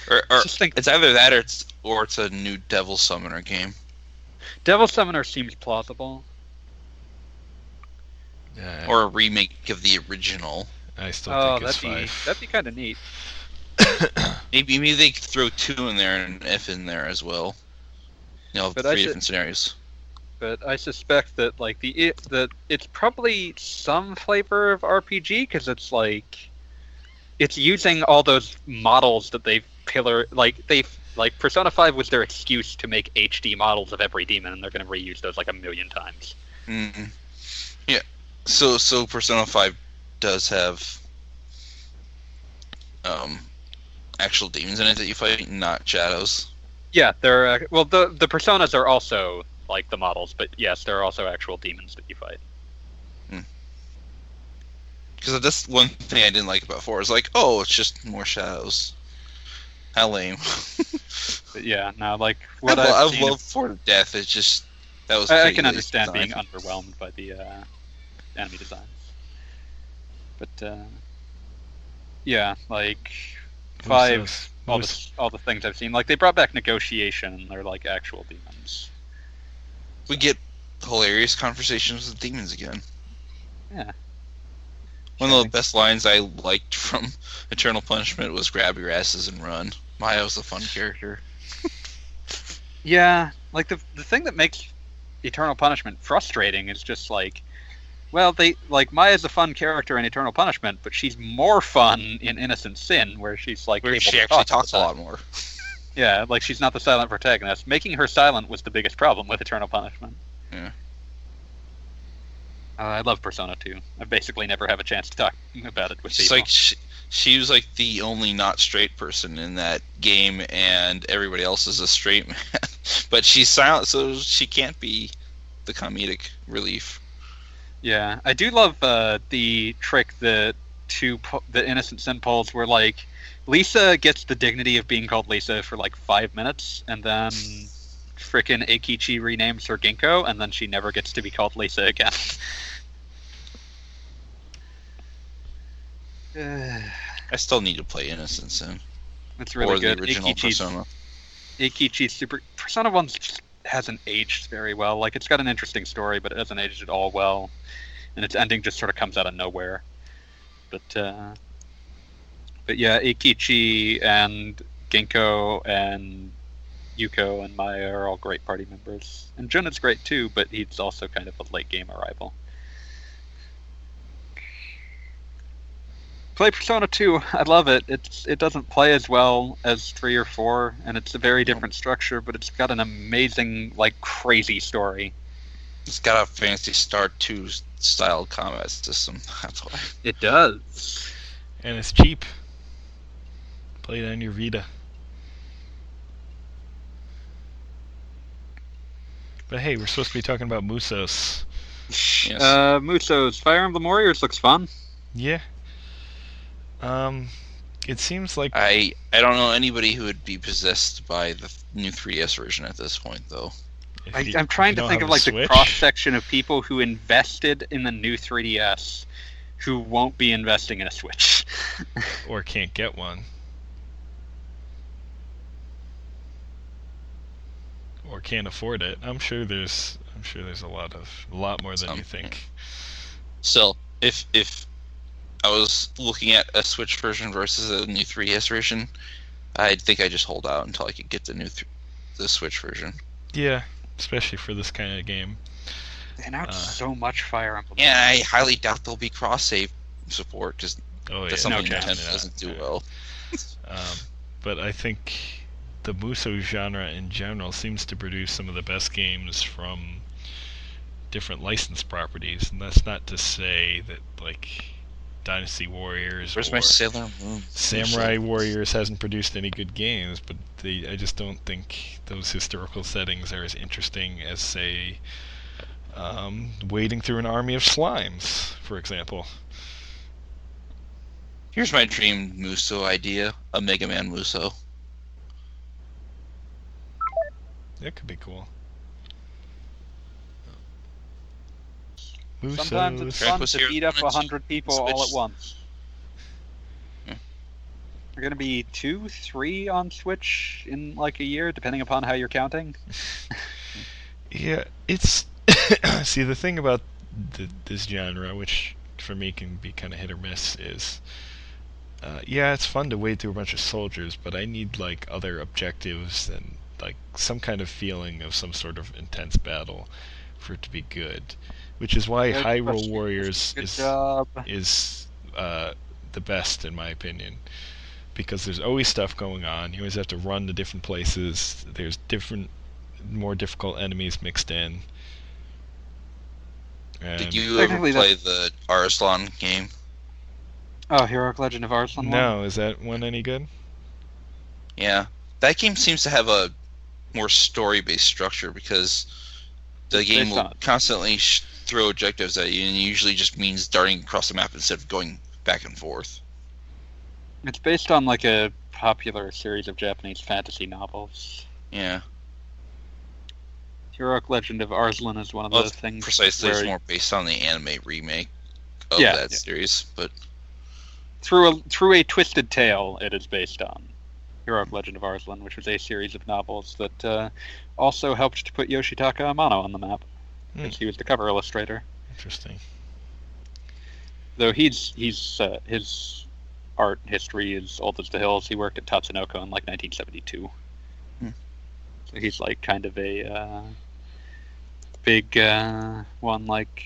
S3: Or, or
S2: Just think,
S3: it's either that or it's or it's a new Devil Summoner game.
S2: Devil Summoner seems plausible.
S1: uh,
S3: Or a remake of the original.
S1: I still
S2: Oh,
S1: think it's
S2: that'd be that'd be kind of neat.
S3: Maybe maybe they could throw two in there and F in there as well. You know,
S2: But I
S3: three
S2: should-
S3: different scenarios.
S2: but I suspect that like the it, that it's probably some flavor of RPG because it's like it's using all those models that they've pillar like they've like Persona Five was their excuse to make HD models of every demon, and they're going to reuse those like a million times.
S3: hmm Yeah. So so Persona Five does have um actual demons in it that you fight, not shadows.
S2: Yeah, they're uh, well the the personas are also like the models, but yes, there are also actual demons that you fight.
S3: Because that's one thing I didn't like about four. Is like, oh, it's just more shadows. How lame.
S2: But yeah, now like what
S3: I,
S2: I've
S3: I
S2: seen of-
S3: love four to death. It's just that was.
S2: I, I can
S3: lazy
S2: understand being
S3: design.
S2: underwhelmed by the uh, enemy designs, but uh, yeah, like five,
S1: Musos-
S2: all
S1: Mus-
S2: the all the things I've seen, like they brought back negotiation, and they're like actual demons.
S3: We get hilarious conversations with demons again.
S2: Yeah.
S3: One of the best lines I liked from Eternal Punishment was "Grab your asses and run." Maya's a fun character.
S2: Yeah, like the the thing that makes Eternal Punishment frustrating is just like, well, they like Maya's a fun character in Eternal Punishment, but she's more fun in Innocent Sin, where she's like
S3: Where she actually
S2: talk
S3: talks a lot more.
S2: Yeah, like she's not the silent protagonist. Making her silent was the biggest problem with Eternal Punishment.
S3: Yeah.
S2: Uh, I love Persona 2. I basically never have a chance to talk about it with
S3: She's
S2: people.
S3: like she, she was like the only not straight person in that game, and everybody else is a straight man. but she's silent, so she can't be the comedic relief.
S2: Yeah, I do love uh, the trick that two po- the Innocent Sin pulls were like Lisa gets the dignity of being called Lisa for like five minutes, and then frickin' Eikichi renames her Ginkgo, and then she never gets to be called Lisa again.
S3: I still need to play Innocent Sin
S2: It's really
S3: or
S2: good.
S3: the original
S2: Eikichi's,
S3: Persona.
S2: Eikichi's super Persona One hasn't aged very well. Like it's got an interesting story, but it hasn't aged at all well, and its ending just sort of comes out of nowhere. But uh, but yeah, Eikichi and Ginkgo and Yuko and Maya are all great party members, and Jonah's great too, but he's also kind of a late game arrival. Play Persona 2. I love it. It's it doesn't play as well as 3 or 4 and it's a very different structure, but it's got an amazing like crazy story.
S3: It's got a Phantasy Star 2 style combat system. That's why.
S2: It does.
S1: and it's cheap. Play it on your Vita. But hey, we're supposed to be talking about Musos.
S3: Yes.
S2: Uh Muso's Fire Emblem Warriors looks fun.
S1: Yeah. Um, it seems like
S3: I I don't know anybody who would be possessed by the new 3DS version at this point, though.
S2: I,
S1: you-
S2: I'm trying to think of
S1: a
S2: like the cross section of people who invested in the new 3DS who won't be investing in a Switch.
S1: or can't get one. Or can't afford it. I'm sure there's I'm sure there's a lot of a lot more than you think.
S3: Still, if if I was looking at a Switch version versus a new 3DS version, I'd think I just hold out until I could get the new th- the Switch version.
S1: Yeah, especially for this kind of game.
S2: And announced
S1: Uh,
S2: so much Fire Emblem.
S3: Yeah, I highly doubt there'll be cross save support because
S1: Oh yeah,
S3: that's
S2: no
S3: something
S2: chance.
S3: Nintendo doesn't do well.
S1: Um, but I think the Muso genre in general seems to produce some of the best games from different licensed properties, and that's not to say that like Dynasty Warriors
S3: Where's
S1: or
S3: my Sailor Moon?
S1: Samurai Warriors hasn't produced any good games, but they, I just don't think those historical settings are as interesting as, say, um, wading through an army of slimes, for example.
S3: Here's my dream Muso idea: a Mega Man Muso.
S1: That could be cool.
S2: Sometimes it's
S1: Musos.
S2: fun
S3: Track
S2: to beat up a hundred people all at once. There are going to be two, three on Switch in like a year, depending upon how you're counting.
S1: Yeah, it's see the thing about the, this genre, which for me can be kind of hit or miss, is uh, yeah, it's fun to wade through a bunch of soldiers, but I need like other objectives and like some kind of feeling of some sort of intense battle for it to be good. Which is why
S2: Good
S1: Hyrule
S2: question.
S1: Warriors
S2: Good
S1: is
S2: job.
S1: is uh, the best in my opinion because there's always stuff going on. You always have to run to different places. There's different, more difficult enemies mixed in. And
S3: Did you ever
S2: Technically,
S3: play the Arslan game?
S2: Oh, Heroic Legend of Arslan. one?
S1: no, is that one any good?
S3: Yeah, that game seems to have a more story-based structure because the game
S2: based
S3: will
S2: on-
S3: constantly sh- throw objectives at you, and it usually just means darting across the map instead of going back and forth.
S2: It's based on like a popular series of Japanese fantasy novels.
S3: Yeah,
S2: Heroic Legend of Arslan is one of
S3: well,
S2: those things.
S3: precisely. It's more based on the anime remake of
S2: Yeah,
S3: that
S2: yeah.
S3: series, but
S2: through a through a twisted tale, it is based on Heroic Legend of Arslan, which was a series of novels that uh, also helped to put Yoshitaka Amano on the map
S1: Hmm.
S2: because he was the cover illustrator.
S1: Interesting.
S2: Though he's he's uh, his art history is old as the hills. He worked at Tatsunoko in like 1972.
S3: Hmm.
S2: So he's like kind of a uh, big uh, one. Like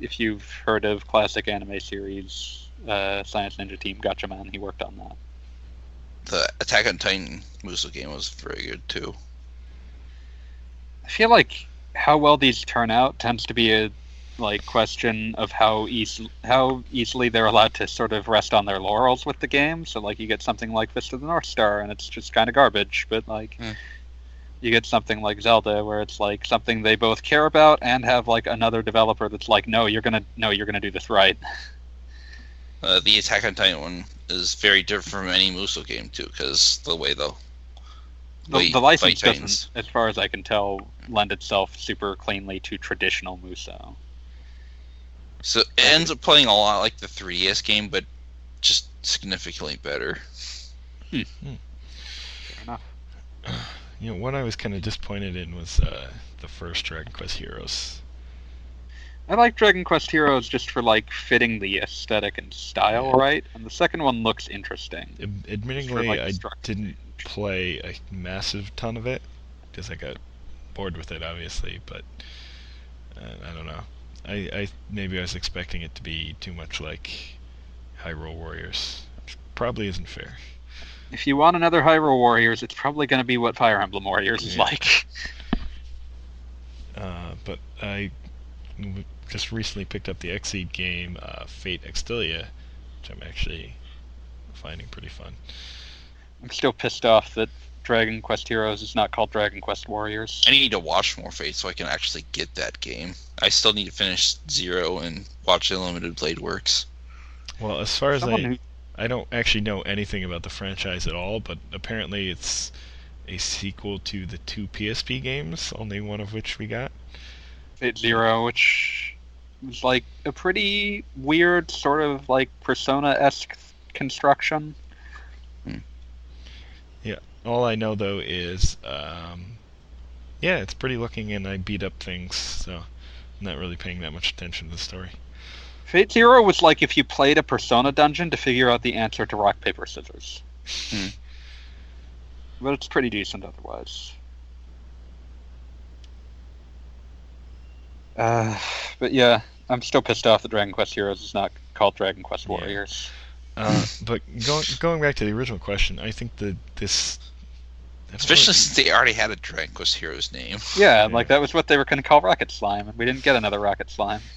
S2: if you've heard of classic anime series, uh, Science Ninja Team Gatchaman, he worked on that.
S3: The Attack on Titan Muso game was very good too.
S2: I feel like how well these turn out tends to be a like question of how easy how easily they're allowed to sort of rest on their laurels with the game. So like you get something like Fist of the North Star and it's just kind of garbage, but like
S3: Hmm.
S2: you get something like Zelda where it's like something they both care about and have like another developer that's like no, you're going to no, you're going to do this right.
S3: Uh, the Attack on Titan one is very different from any Muso game too, because the way the
S2: The, the license doesn't, as far as I can tell, lend itself super cleanly to traditional Muso.
S3: So it ends up playing a lot like the 3DS game, but just significantly better.
S2: Fair enough.
S1: You know, what I was kind of disappointed in was uh, the first Dragon Quest Heroes.
S2: I like Dragon Quest Heroes just for like fitting the aesthetic and style right, and the second one looks interesting.
S1: Ad- admittingly,
S2: like,
S1: I didn't play a massive ton of it because I got bored with it, obviously. But uh, I don't know. I, I maybe I was expecting it to be too much like Hyrule Warriors, which probably isn't fair.
S2: If you want another Hyrule Warriors, it's probably going to be what Fire Emblem Warriors is like.
S1: Uh, but I just recently picked up the Xseed game, uh, Fate Extella, which I'm actually finding pretty fun.
S2: I'm still pissed off that Dragon Quest Heroes is not called Dragon Quest Warriors.
S3: I need to watch more Fate so I can actually get that game. I still need to finish Zero and watch Unlimited Blade Works.
S1: Well, as far as
S2: Someone
S1: I
S2: who
S1: I don't actually know anything about the franchise at all, but apparently it's a sequel to the two PSP games, only one of which we got.
S2: Fate Zero, which was like a pretty weird sort of like Persona esque construction.
S1: Yeah, all I know though is, um, yeah, it's pretty looking, and I beat up things, so I'm not really paying that much attention to the story.
S2: Fate Zero was like if you played a Persona dungeon to figure out the answer to rock paper scissors.
S3: Hmm.
S2: But it's pretty decent otherwise. Uh, but yeah, I'm still pissed off that Dragon Quest Heroes is not called Dragon Quest
S1: Yeah.
S2: Warriors.
S1: Uh, but going going back to the original question, I think that this
S3: Especially since they already had a Dragon Quest Heroes name.
S2: Yeah,
S1: Yeah.
S2: like that was what they were going to call Rocket Slime, and we didn't get another Rocket Slime.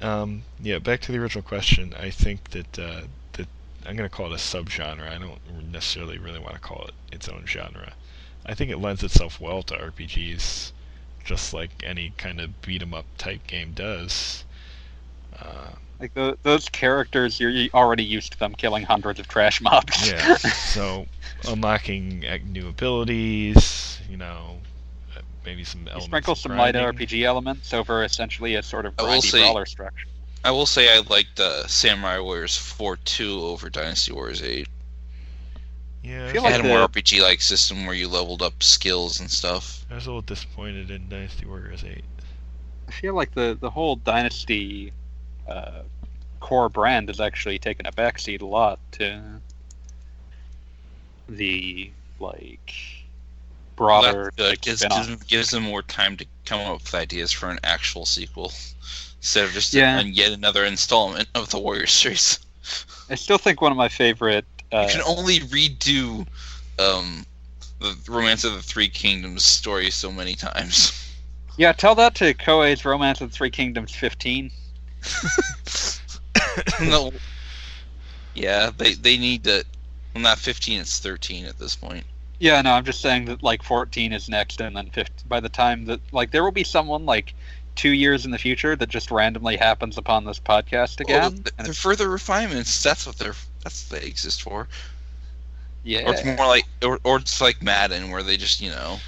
S1: Um, yeah, back to the original question. I think that uh, that I'm going to call it a subgenre. I don't necessarily really want to call it its own genre. I think it lends itself well to RPGs, just like any kind of beat 'em up type game does. Uh,
S2: Like tho- those characters, you're already used to them killing hundreds of trash mobs.
S1: yeah. so unlocking new abilities, you know, uh, maybe some
S2: you sprinkle
S1: of
S2: some light. RPG elements over essentially a sort of
S3: I will
S2: grindy
S3: say-
S2: brawler structure.
S3: I will say I liked uh, Samurai Warriors 4 2 over Dynasty Warriors 8.
S1: Yeah,
S2: I feel
S3: It
S2: like
S3: had a more RPG like system where you leveled up skills and stuff.
S1: I was a little disappointed in Dynasty Warriors 8.
S2: I feel like the the whole Dynasty uh, core brand has actually taken a backseat a lot to the like broader
S3: that's good.
S2: like,
S3: Gives, gives, them, gives them more time to come up with ideas for an actual sequel instead of just
S2: Yeah.
S3: a, yet another installment of the Warrior series.
S2: I still think one of my favorite. Uh,
S3: you can only redo um, the Romance of the Three Kingdoms story so many times.
S2: yeah, tell that to Koei's Romance of the Three Kingdoms 15.
S3: no. Yeah, they they need to. Well, not 15, it's 13 at this point.
S2: Yeah, no, I'm just saying that like 14 is next, and then 15. By the time that like there will be someone like two years in the future that just randomly happens upon this podcast again.
S3: Well,
S2: and
S3: th- they're further refinements. That's what they're. That's what they exist for.
S2: yeah,
S3: Or it's more like, or, or it's like Madden, where they just, you know,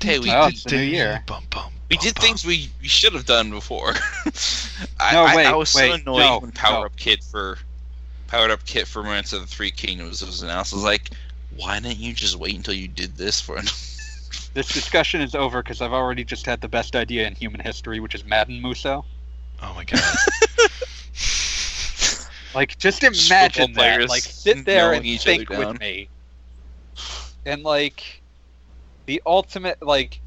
S3: hey, we
S2: Oh,
S3: did,
S2: the new year.
S1: Bum, bum,
S3: we
S1: bum,
S3: did
S1: bum.
S3: things we, we should have done before. I,
S2: No,
S3: I- I,
S2: wait,
S3: was so
S2: wait,
S3: annoyed
S2: no,
S3: when Power
S2: no.
S3: Up Kit for Powered Up Kit for Romance of the Three Kingdoms was announced. I was like, why didn't you just wait until you did this for?
S2: This discussion is over because I've already just had the best idea in human history, which is Madden Muso.
S1: Oh my god.
S2: Like, just
S3: Just
S2: imagine
S3: football
S2: that. Like, sit there and think with me. And like, the ultimate like,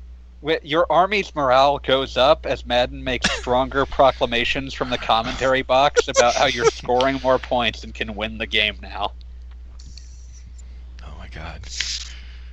S2: wh- your army's morale goes up as Madden makes stronger proclamations from the commentary box about how you're scoring more points and can win the game now.
S1: oh my god.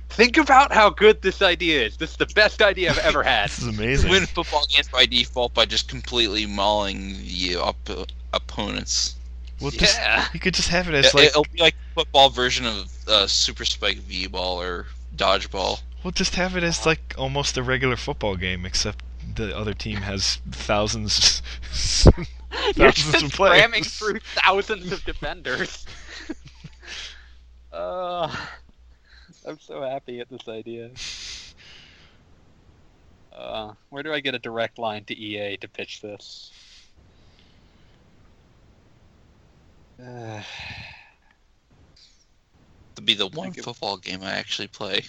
S2: Think about how good this idea is. This is the best idea I've ever had.
S1: This is amazing.
S3: win football games by default by just completely mauling the op- opponents.
S1: Well, just,
S2: Yeah.
S1: you could just have it as
S3: It,
S1: like,
S3: it'll be like football version of uh, Super Spike V-ball or dodgeball.
S1: We'll just have it as like almost a regular football game, except the other team has thousands,
S2: You're
S1: thousands
S2: just
S1: of players.
S2: ramming through thousands of defenders. uh, I'm so happy at this idea. Uh, where do I get a direct line to EA to pitch this? Uh,
S3: To be the one
S2: Think of-
S3: football game I actually play.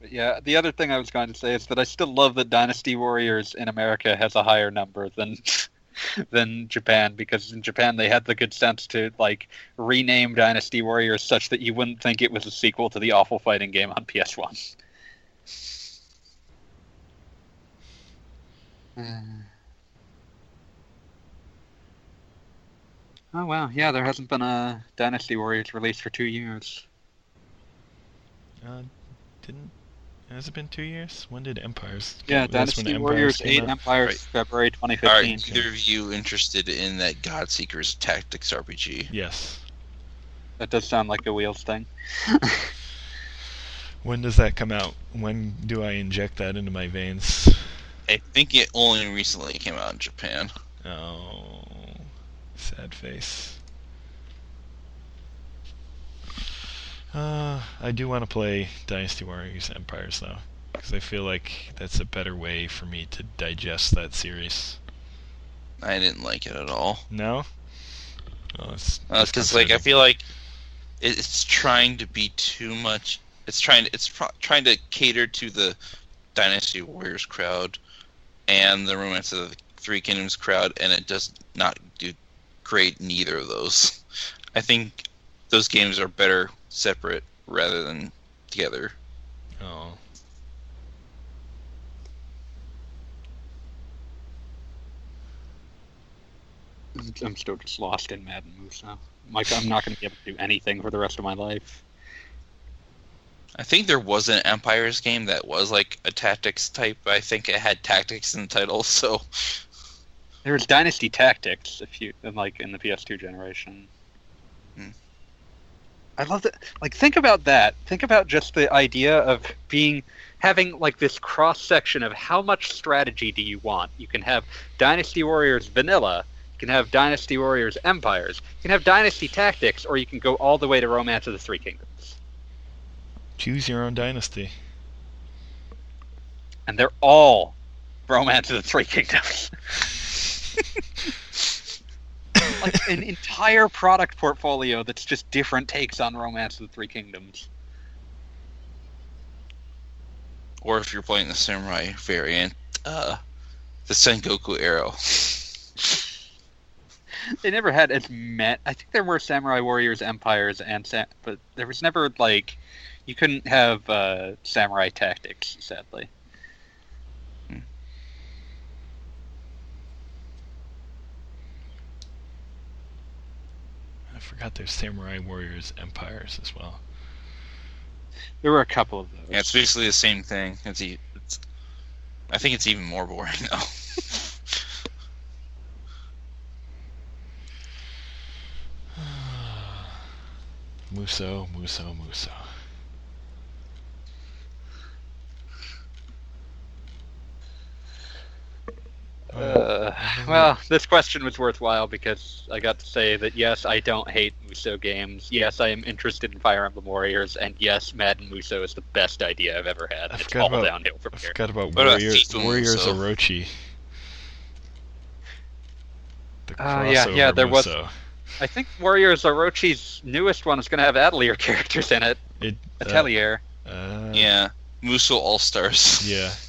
S2: but yeah, the other thing I was going to say is that I still love that Dynasty Warriors in America has a higher number than than Japan because in Japan they had the good sense to like rename Dynasty Warriors such that you wouldn't think it was a sequel to the awful fighting game on PS1. Oh wow, yeah, there hasn't been a Dynasty Warriors release for two years.
S1: Uh, didn't has it been two years? When did Empires?
S2: Yeah,
S1: that's when
S2: Dynasty
S1: Empires
S2: Warriors
S1: came
S2: 8
S1: out?
S2: Empires
S3: Right.
S2: February 2015.
S3: right, either of you interested in that Godseekers Tactics RPG?
S1: Yes.
S2: That does sound like a Wheels thing.
S1: When does that come out? When do I inject that into my veins?
S3: I think it only recently came out in Japan.
S1: Oh, sad face. Uh, I do want to play Dynasty Warriors Empires though, because I feel like that's a better way for me to digest that series.
S3: I didn't like it at all.
S1: No. Oh, it's
S3: because Uh, like I feel like it's trying to be too much. It's trying to it's pro- trying to cater to the Dynasty Warriors crowd and the Romance of the Three Kingdoms crowd, and it does not do great neither of those. I think those games are better separate rather than together.
S1: Oh.
S2: I'm still just lost in Madden Muso. Like I'm not going to be able to do anything for the rest of my life.
S3: I think there was an Empires game that was like a tactics type. I think it had tactics in the title, so
S2: There was Dynasty Tactics, if you in like in the PS2 generation.
S3: Hmm.
S2: I love that. Like, think about that. Think about just the idea of being having like this cross section of how much strategy do you want. You can have Dynasty Warriors vanilla. You can have Dynasty Warriors Empires. You can have Dynasty Tactics, or you can go all the way to Romance of the Three Kingdoms.
S1: Choose your own dynasty.
S2: And they're all Romance of the Three Kingdoms. like an entire product portfolio that's just different takes on Romance of the Three Kingdoms.
S3: or if you're playing the samurai variant, uh, the Sengoku arrow.
S2: They never had as met. I think there were Samurai Warriors, Empires, and Sa- but there was never like you couldn't have uh, Samurai Tactics. Sadly,
S1: I forgot there's Samurai Warriors Empires as well.
S2: there were a couple of those.
S3: Yeah, it's basically the same thing. It's, e- it's I think it's even more boring now.
S1: Muso, Muso, Muso.
S2: Uh, well, this question was worthwhile because I got to say that yes, I don't hate Muso games. Yes, I am interested in Fire Emblem Warriors, and yes, Madden Muso is the best idea I've ever had.
S1: I
S2: It's
S1: forgot
S2: all
S1: about-
S2: downhill from
S1: I
S2: here.
S1: forgot about
S3: What about
S1: Warrior, Warriors
S3: Muso?
S1: Orochi. The
S2: Uh, yeah, yeah,
S1: crossover
S2: there was- I think Warriors Orochi's newest one is going to have Atelier characters in it.
S1: It, uh,
S2: Atelier.
S1: uh,
S3: yeah, Muso All Stars.
S1: Yeah.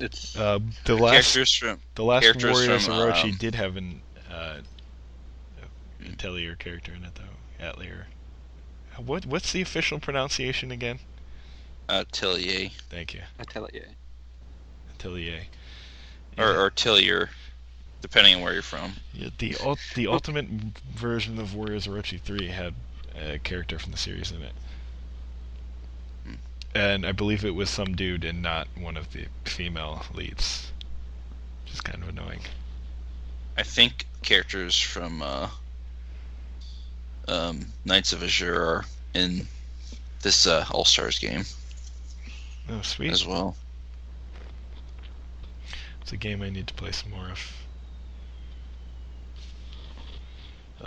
S2: It's, it's
S1: Uh, the last
S3: Characters from
S1: the last
S3: characters
S1: Warriors
S3: from,
S1: Orochi
S3: um,
S1: did have an uh, Atelier character in it though. Atelier. Uh, What what's the official pronunciation again?
S3: uh, Tillier
S1: Thank you.
S2: Atelier.
S1: Atelier.
S3: or, or Tillier, depending on where you're from.
S1: Yeah, the ul- the ultimate version of Warriors Orochi 3 had a character from the series in it. And I believe it was some dude and not one of the female leads. Which is kind of annoying.
S3: I think characters from uh, um, Nights of Azure are in this uh, All Stars game
S1: Oh, sweet.
S3: as well.
S1: It's a game I need to play some more of.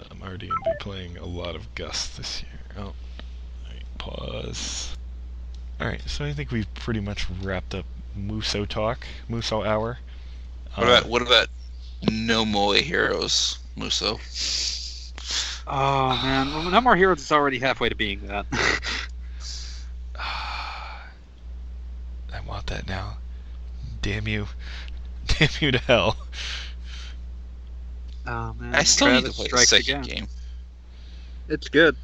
S1: I'm already going to be playing a lot of Gust this year. Oh, alright, pause. Alright, so I think we've pretty much wrapped up Muso talk, Muso hour.
S3: What about uh, what about No More Heroes, Muso?
S2: Oh man, No More Heroes is already halfway to being that.
S1: I want that now. Damn you. Damn you to hell.
S2: oh man,
S3: I still need to play the
S2: strikes
S3: second
S2: again.
S3: game.
S2: It's good.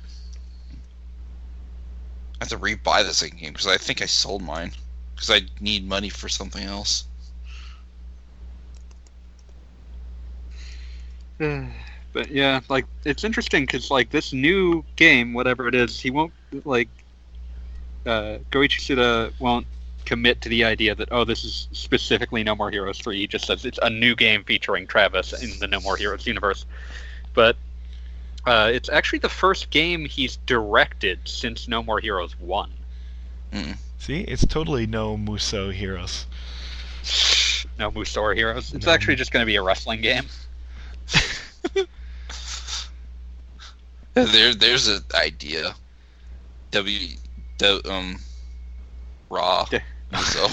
S3: I have to rebuy the second game because I think I sold mine because I need money for something else.
S2: but yeah, like it's interesting because like this new game, whatever it is, he won't like uh, Goichi Suda won't commit to the idea that oh this is specifically No More Heroes three. He just says it's a new game featuring Travis in the No More Heroes universe. But uh, it's actually the first game he's directed since No More Heroes one.
S1: See, it's totally no Muso heroes.
S2: No Musor Heroes. It's
S1: No.
S2: actually just going to be a wrestling game.
S3: There, there's an idea. W, the um, Raw.
S2: Yeah.
S3: So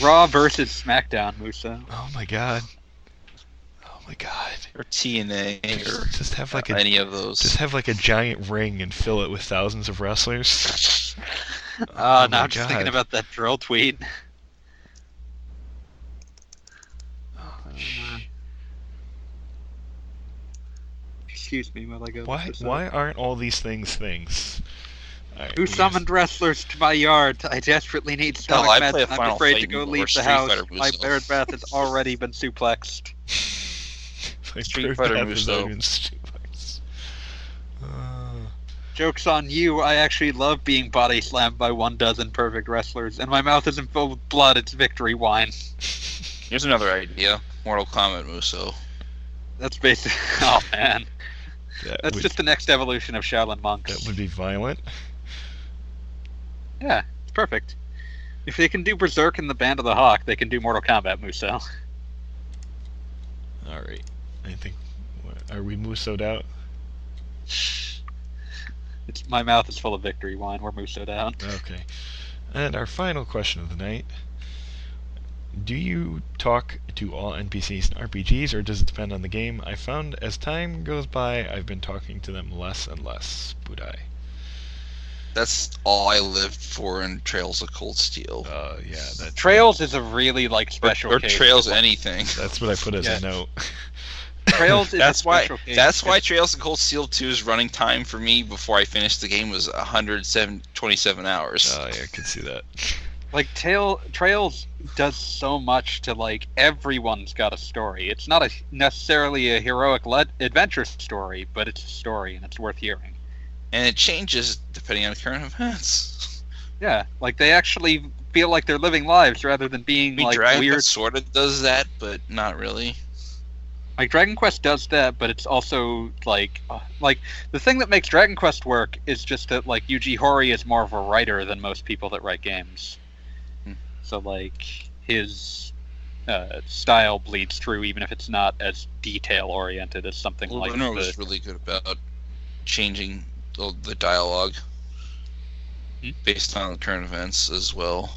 S2: Raw versus SmackDown, Muso.
S1: Oh my god. Oh my god.
S3: or TNA or
S1: Just have like a
S3: any of those.
S1: just have like a giant ring and fill it with thousands of wrestlers.
S2: Oh,
S1: Oh
S2: now I'm just thinking about that dril tweet.
S1: Oh,
S2: Uh, Excuse me while I go.
S1: why
S2: look this up.
S1: why aren't all these things things? Alright,
S2: Who
S1: we
S2: summoned wrestlers to my yard? I desperately need stomach
S3: I
S2: meds.
S3: play
S2: and I'm afraid to go leave the house. My
S3: Muso.
S2: bird bath has already been suplexed.
S1: Just-
S3: Street Fighter
S1: bath is
S3: Muso.
S1: not.
S2: Joke's on you. I actually love being body slammed by one dozen perfect wrestlers, and my mouth isn't filled with blood. It's victory wine.
S3: Here's another idea: Mortal Kombat Muso.
S2: That's basically. Oh man,
S1: That
S2: that's
S1: would,
S2: just the next evolution of Shaolin monks.
S1: that would be violent.
S2: Yeah, it's perfect. If they can do Berserk and the Band of the Hawk, they can do Mortal Kombat Muso.
S1: All right. I think. Are we musoed out?
S2: It's my mouth is full of victory wine. We're Muso out.
S1: Okay. And our final question of the night. Do you talk to all NPCs in RPGs, or does it depend on the game? I found as time goes by, I've been talking to them less and less. Budai.
S3: That's all I lived for in Trails of Cold Steel.
S1: Uh, yeah, that
S2: Trails is a really like special
S3: or, or
S2: case.
S3: Trails anything.
S1: That's what I put as
S2: Yeah.
S1: a note.
S2: Trails is
S3: That's
S2: a
S3: why.
S2: special.
S3: That's why Trails of Cold Steel 2's running time for me before I finished the game was 127 hours.
S1: Oh yeah, I can see that.
S2: like Tail Trails does so much to like everyone's got a story. It's not a necessarily a heroic le- adventure story, but it's a story and it's worth hearing.
S3: and it changes depending on current events.
S2: Yeah, like they actually feel like they're living lives rather than being
S3: I mean,
S2: like
S3: Dragon
S2: weird.
S3: Sort of does that, but not really.
S2: Like Dragon Quest does that, but it's also like uh, like the thing that makes Dragon Quest work is just that like Yuji Horii is more of a writer than most people that write games.
S3: Hmm.
S2: So like his uh, style bleeds through, even if it's not as detail oriented as something like
S3: Lunar
S2: the,
S3: was really good about changing the, the dialogue
S2: Hmm?
S3: based on the current events as well.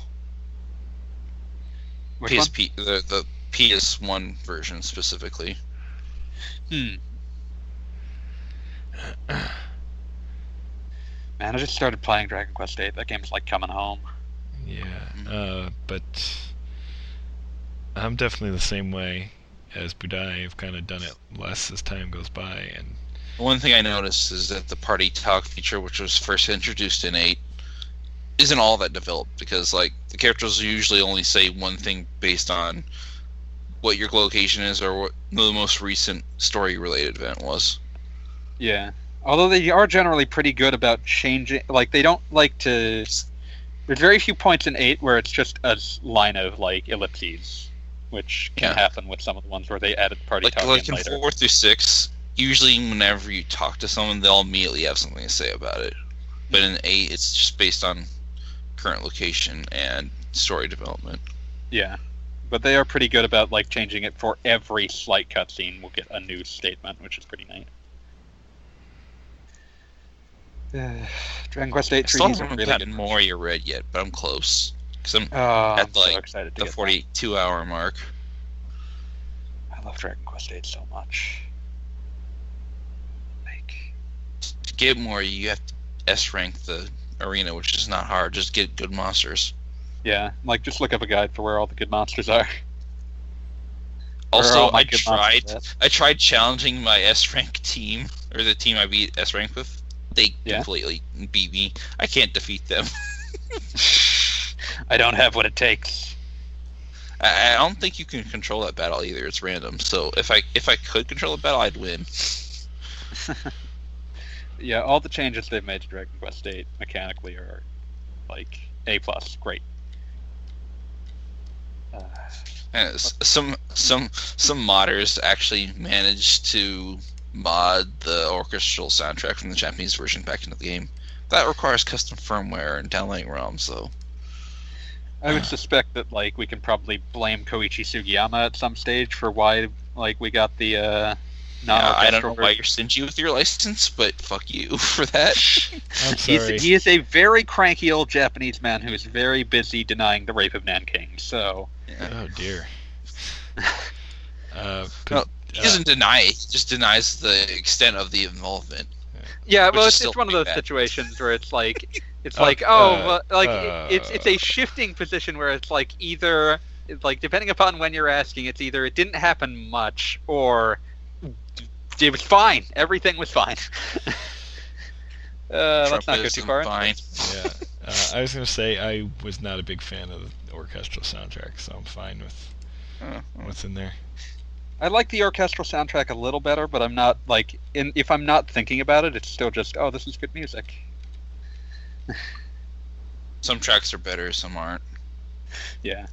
S2: which one?
S3: The the PS1 version specifically.
S2: Hmm. Man, I just started playing Dragon Quest VIII. That game's like coming home.
S1: Yeah,
S3: Mhm.
S1: uh, but I'm definitely the same way as Budai. I've kind of done it less as time goes by, and
S3: One thing I noticed is that the party talk feature, which was first introduced in eight, isn't all that developed because like the characters usually only say one thing based on what your location is or what the most recent story related event was.
S2: Yeah. Although they are generally pretty good about changing, like they don't like to. There's very few points in eight where it's just a line of like ellipses, which can
S3: Yeah.
S2: happen with some of the ones where they added party
S3: Like
S2: talk
S3: like
S2: in
S3: in four through six, usually whenever you talk to someone, they'll immediately have something to say about it. But in eight, it's just based on current location and story development.
S2: Yeah, but they are pretty good about like changing it for every slight cutscene. We'll get a new statement, which is pretty neat. Uh, Dragon Quest VIII
S3: I still
S2: 3D is a
S3: haven't
S2: really
S3: gotten Moria Red yet, but I'm close. Because I'm
S2: Oh,
S3: at
S2: I'm
S3: like
S2: so excited to
S3: the
S2: get that.
S3: 42 hour mark.
S2: I love Dragon Quest VIII so much. Like,
S3: To get more, you have to S rank the arena, which is not hard. Just get good monsters.
S2: Yeah, like just look up a guide for where all the good monsters are.
S3: Also, I tried. I tried challenging my S rank team or the team I beat S rank with. They
S2: Yeah?
S3: completely beat me. I can't defeat them.
S2: I don't have what it takes.
S3: I, I don't think you can control that battle either. It's random. So if I if I could control the battle, I'd win.
S2: Yeah, all the changes they've made to Dragon Quest VIII mechanically are like A plus, great. Uh,
S3: some some some modders actually managed to mod the orchestral soundtrack from the Japanese version back into the game. That requires custom firmware and downloading ROMs, though.
S2: I would suspect that like we can probably blame Koichi Sugiyama at some stage for why like we got the uh
S3: Yeah, I don't know
S2: non-orchestral
S3: why you're stingy with your license, but fuck you for that.
S2: He's, he is a very cranky old Japanese man who is very busy denying the rape of Nanking. So
S3: Yeah.
S1: Oh dear. Uh,
S3: No, He
S1: uh,
S3: doesn't deny it. He just denies the extent of the involvement.
S2: yeah, well, it's,
S3: still
S2: it's one of those
S3: bad.
S2: situations where it's like it's
S1: Uh,
S2: like oh
S1: uh,
S2: well, like
S1: uh,
S2: it's it's a shifting position where it's like either like depending upon when you're asking, it's either it didn't happen much or it was fine. Everything was fine. uh, let's not go too far.
S3: Fine.
S1: yeah. Uh, I was gonna say I was not a big fan of the orchestral soundtrack, so I'm fine with
S3: Uh,
S1: what's in there.
S2: I like the orchestral soundtrack a little better, but I'm not like in if I'm not thinking about it, it's still just oh, this is good music.
S3: Some tracks are better, some aren't.
S2: Yeah.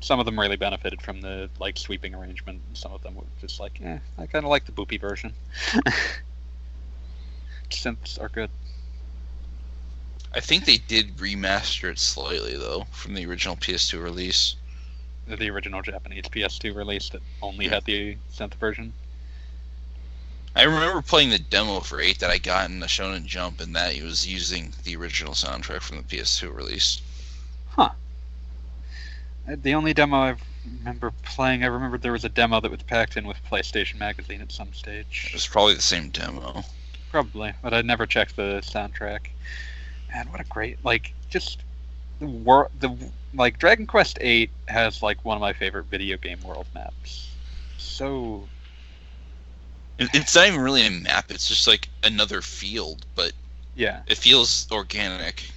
S2: Some of them really benefited from the like sweeping arrangement. and Some of them were just like, eh, I kind of like the boopy version. Synths are good.
S3: I think they did remaster it slightly though from the original PS2 release.
S2: The original Japanese PS2 release that only had the synth version.
S3: I remember playing the demo for 8 that I got in the Shonen Jump, and that it was using the original soundtrack from the PS2 release. Huh.
S2: Uh, the only demo I remember playing, I remember there was a demo that was packed in with PlayStation Magazine at some stage.
S3: It was probably the same demo.
S2: Probably, but I never checked the soundtrack. Man, what a great like just the wor- the like Dragon Quest VIII has like one of my favorite video game world maps. So
S3: It's not even really a map, it's just like another field, but
S2: yeah,
S3: it feels organic.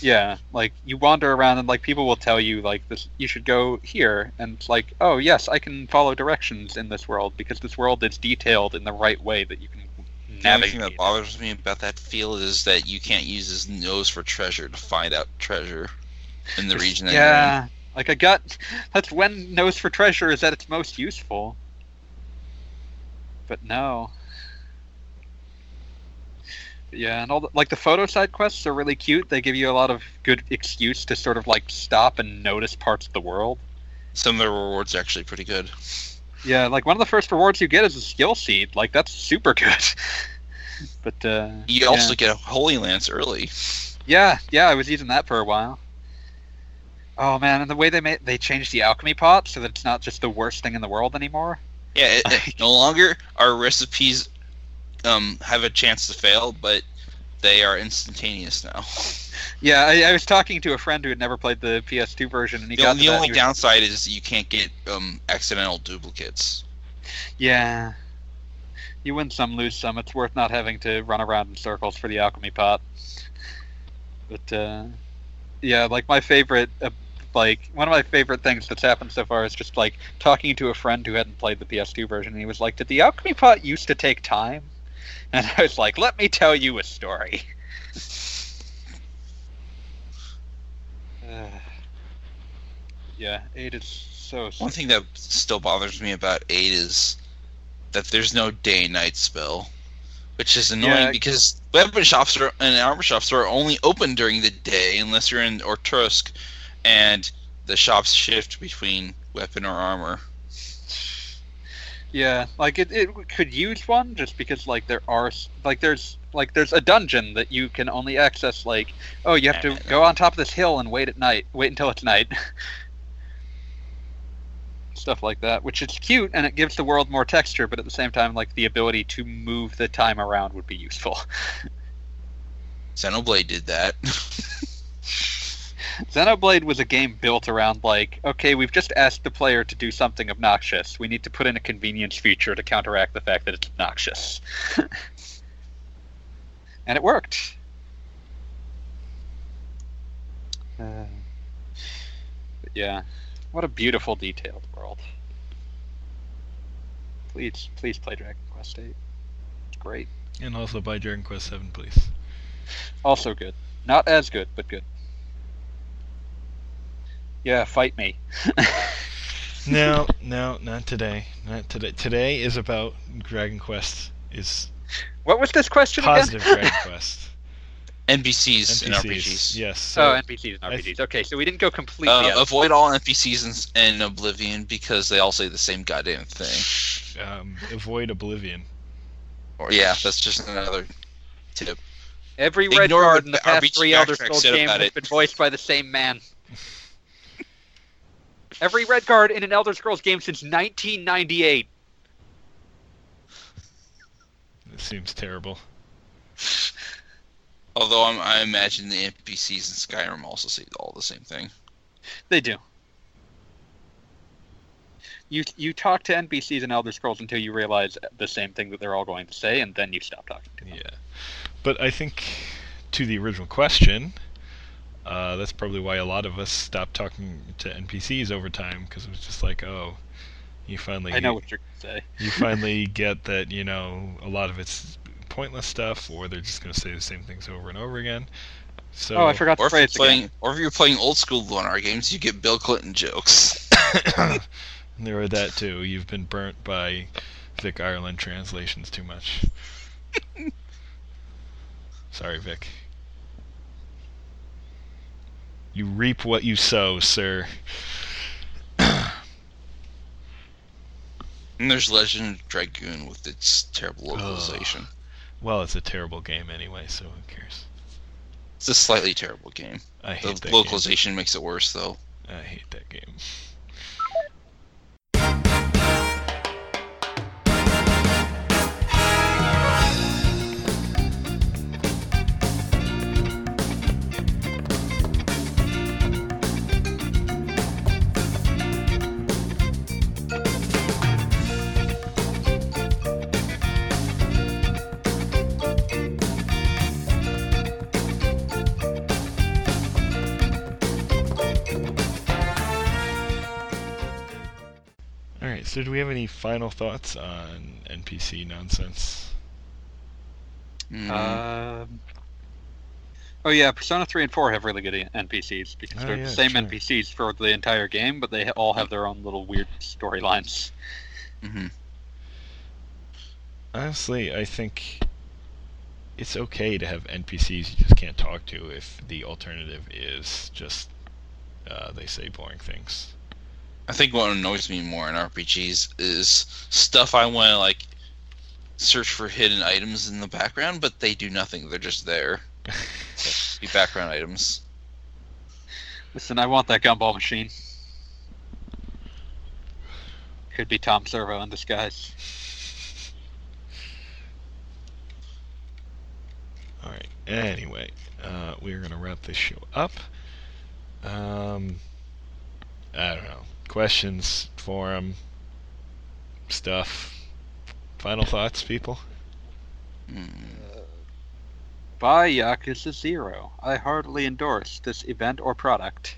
S2: yeah. Like you wander around and like people will tell you like this, you should go here, and it's like, oh yes, I can follow directions in this world because this world is detailed in the right way that you can
S3: The only thing that bothers me about that field is that you can't use his nose for treasure to find out treasure in the region that
S2: yeah, like I got. That's when nose for treasure is at its most useful. But no. But yeah, and all the, like the photo side quests are really cute. They give you a lot of good excuse to sort of like stop and notice parts of the world.
S3: Some of the rewards are actually pretty good.
S2: Yeah, like one of the first rewards you get is a skill seed. Like that's super good. but uh,
S3: You also get a Holy Lance early.
S2: Yeah, yeah, I was using that for a while. Oh man, and the way they made they changed the alchemy pot so that it's not just the worst thing in the world anymore.
S3: Yeah, it, it- no longer our recipes um, have a chance to fail, but they are instantaneous now.
S2: Yeah, I, I was talking to a friend who had never played the PS2 version, and he
S3: The,
S2: got
S3: the only
S2: was-
S3: downside is you can't get um, accidental duplicates.
S2: Yeah, you win some, lose some. It's worth not having to run around in circles for the alchemy pot. But uh, yeah, like my favorite, uh, like one of my favorite things that's happened so far is just like talking to a friend who hadn't played the PS2 version, and he was like, "Did the alchemy pot used to take time?" And I was like, "Let me tell you a story." Uh, yeah, eight is so.
S3: One thing that still bothers me about 8 is that there's no day night spell, which is annoying
S2: Yeah.
S3: because weapon shops are, and armor shops are only open during the day unless you're in Orkutsk, and the shops shift between weapon or armor.
S2: Yeah, like it, it could use one just because like there are like there's like there's a dungeon that you can only access like oh you have to go on top of this hill and wait at night wait until it's night stuff like that which is cute and it gives the world more texture but at the same time like the ability to move the time around would be useful.
S3: Xenoblade did that.
S2: Xenoblade was a game built around like okay we've just asked the player to do something obnoxious. We need to put in a convenience feature to counteract the fact that it's obnoxious. And it worked. Uh, but yeah what a beautiful detailed world please please play dragon quest 8 it's great
S1: And also buy Dragon Quest Seven, please.
S2: also good not as good but good yeah fight me
S1: No, no, not today. Not today. Today is about Dragon Quest. Is
S2: what was this question
S1: positive
S2: again
S1: Dragon Quest.
S3: NPCs, and RPGs.
S1: Yes. So
S2: oh, NPCs and
S1: I
S2: RPGs. Okay, so we didn't go completely.
S3: Uh, avoid all NPCs in, in Oblivion because they all say the same goddamn thing.
S1: um, avoid Oblivion.
S3: Or yeah, that's just another tip.
S2: Every red
S3: ignore
S2: card
S3: what
S2: in the
S3: the
S2: past
S3: RPG
S2: three Elder Scrolls
S3: said
S2: games has
S3: it.
S2: been voiced by the same man. Every red card in an Elder Scrolls game since 1998.
S1: It seems terrible.
S3: Although I'm, I imagine the NPCs in Skyrim also say all the same thing.
S2: They do. You you talk to NPCs in Elder Scrolls until you realize the same thing that they're all going to say, and then you stop talking to them.
S1: Yeah. But I think to the original question, uh, that's probably why a lot of us stopped talking to NPCs over time because it was just like, oh, You finally
S2: I know what you're gonna say.
S1: you finally get that you know a lot of it's pointless stuff, or they're just going to say the same things over and over again. So
S2: Oh, I forgot
S3: Or
S2: to
S3: if you're
S2: phrase again.
S3: playing, or if you're playing old school Lunar games, you get Bill Clinton jokes.
S1: there were that too. You've been burnt by Vic Ireland translations too much. Sorry, Vic. You reap what you sow, sir.
S3: And there's Legend of Dragoon with its terrible localization.
S1: Well, it's a terrible game anyway, so who cares?
S3: It's a slightly terrible game.
S1: I hate
S3: The
S1: that
S3: localization makes it worse, though.
S1: I hate that game. So, do we have any final thoughts on NPC nonsense?
S3: Mm.
S2: Um, oh yeah, Persona 3 and 4 have really good NPCs because
S1: Oh,
S2: they're
S1: yeah,
S2: the same
S1: sure.
S2: NPCs for the entire game, but they all have their own little weird storylines.
S3: hmm
S1: Honestly, I think it's okay to have NPCs you just can't talk to if the alternative is just uh, they say boring things.
S3: I think what annoys me more in RPGs is stuff I want to like search for hidden items in the background, but they do nothing. They're just there. Be background items.
S2: Listen, I want that gumball machine. Could be Tom Servo in disguise.
S1: All right. Anyway, uh, we're gonna wrap this show up. Um, I don't know. Questions, forum, stuff. Final thoughts, people.
S3: Mm.
S2: Buy Yakuza Zero. I heartily endorse this event or product.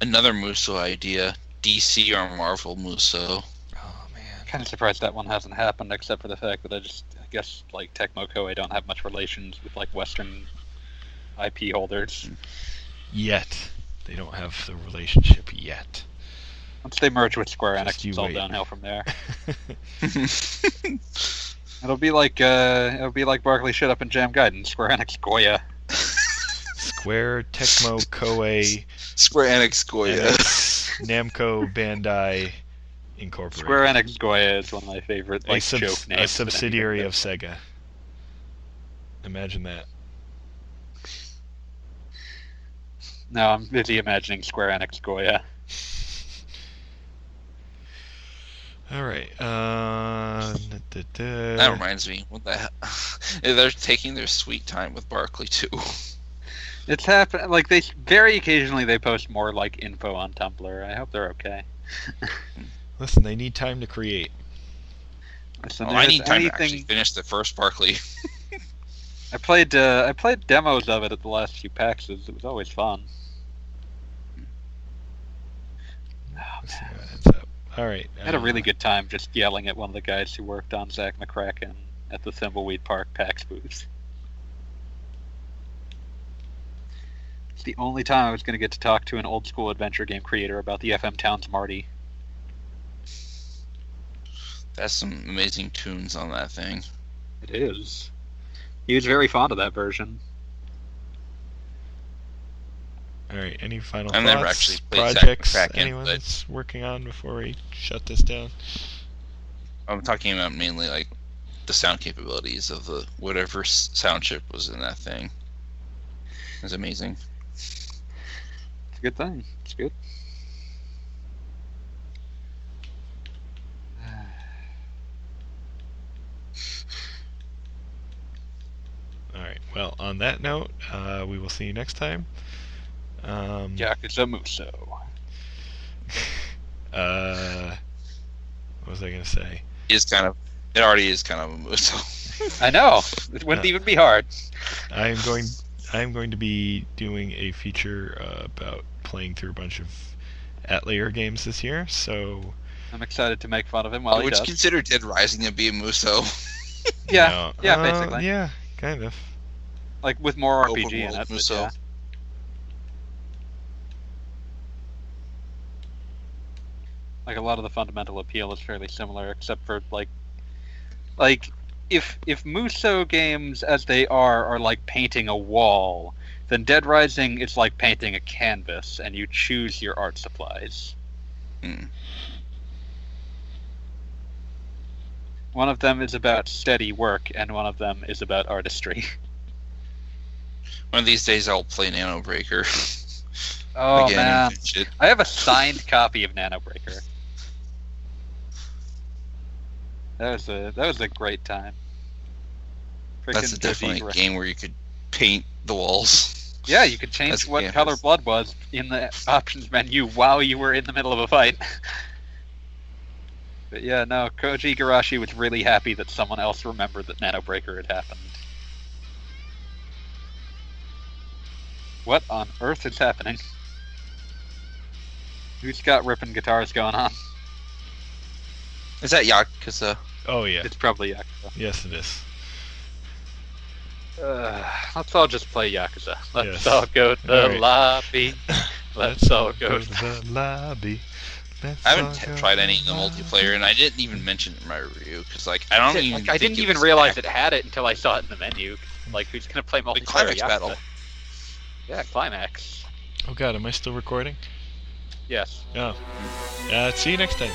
S3: Another Muso idea: DC or Marvel Muso.
S1: Oh man.
S2: Kind of surprised that one hasn't happened, except for the fact that I just, I guess, like Tecmo Koei don't have much relations with like Western IP holders.
S1: Yet they don't have the relationship yet.
S2: Once they merge with Square Enix,
S1: you
S2: it's all
S1: wait.
S2: downhill from there. It'll be like, uh, it'll be like Barkley shut up and Jam Gaiden. Square Enix Goya.
S1: Square, Tecmo, Koei,
S3: Square Enix Goya.
S1: NX, Namco, Bandai, Incorporated.
S2: Square Enix Goya is one of my favorite
S1: a,
S2: like
S1: subs-
S2: joke names.
S1: a subsidiary of Sega. Imagine that.
S2: No, I'm busy imagining Square Enix Goya.
S1: All right. Uh, da, da, da.
S3: That reminds me. What the hell? They're taking their sweet time with Barkley too.
S2: It's happened. Like they very occasionally they post more like info on Tumblr. I hope they're okay.
S1: Listen, they need time to create.
S2: Listen,
S3: Oh, I
S2: if
S3: need time
S2: anything,
S3: to actually finish the first Barkley.
S2: I played uh, I played demos of it at the last few packs. It was always fun. Oh,
S1: Let's see
S2: man.
S1: what ends up. All right.
S2: I had a really
S1: uh,
S2: good time just yelling at one of the guys who worked on Zak McKracken at the Thimbleweed Park PAX booth. It's the only time I was going to get to talk to an old school adventure game creator about the FM Towns Marty.
S3: That's some amazing tunes on that thing.
S2: It is. He was very fond of that version.
S1: All right. Any final
S3: I've
S1: thoughts?
S3: never actually played Zak
S1: projects
S3: McKracken,
S1: anyone
S3: but-
S1: that's working on before we shut this down?
S3: I'm talking about mainly like the sound capabilities of the whatever sound chip was in that thing. It's amazing.
S2: It's a good thing. It's good.
S1: All right. Well, on that note, uh, we will see you next time. Um,
S2: Yakuza Muso.
S1: Uh, what was I gonna say?
S3: It's kind of. It already is kind of a Muso.
S2: I know. It wouldn't
S1: Yeah.
S2: even be hard.
S1: I am going. I am going to be doing a feature uh, about playing through a bunch of Atlayer games this year. So
S2: I'm excited to make fun of him while he
S3: Would you
S2: does.
S3: consider Dead Rising to be a Muso?
S2: Yeah,
S1: No.
S2: yeah,
S1: Uh,
S2: basically.
S1: Yeah, kind of.
S2: Like with more
S3: Open
S2: RPG in
S3: world
S2: it. but
S3: Muso.
S2: yeah. Like a lot of the fundamental appeal is fairly similar, except for like, like if if Muso games as they are are like painting a wall, then Dead Rising is like painting a canvas, and you choose your art supplies.
S3: Hmm.
S2: One of them is about steady work, and one of them is about artistry.
S3: One of these days I'll play Nano Breaker.
S2: Oh
S3: again
S2: man,
S3: and finish it.
S2: I have a signed copy of Nano Breaker. That was a that was a great time.
S3: That's a definitely a game where you could paint the walls.
S2: Yeah, you could change
S3: That's
S2: what color blood was in the options menu while you were in the middle of a fight. but yeah, no, Koji Igarashi was really happy that someone else remembered that Nano Breaker had happened. What on earth is happening? Who's got ripping guitars going on?
S3: Is that Yakuza?
S1: Oh yeah.
S2: It's probably Yakuza.
S1: Yes, it is.
S2: Uh, let's all just play Yakuza. Let's
S1: Yes.
S2: all go to the
S1: Alright.
S2: lobby. Let's all go
S1: to
S2: to
S1: the lobby. Let's
S3: I haven't t- tried any of the multiplayer, and I didn't even mention it in my review because, like, I don't even.
S2: Like, I didn't even
S3: was
S2: realize it had it until I saw it in the menu. Like, who's gonna play multiplayer?
S3: The climax
S2: Yakuza?
S3: battle.
S2: Yeah, climax.
S1: Oh god, am I still recording?
S2: Yes.
S1: Oh. Uh, see you next time.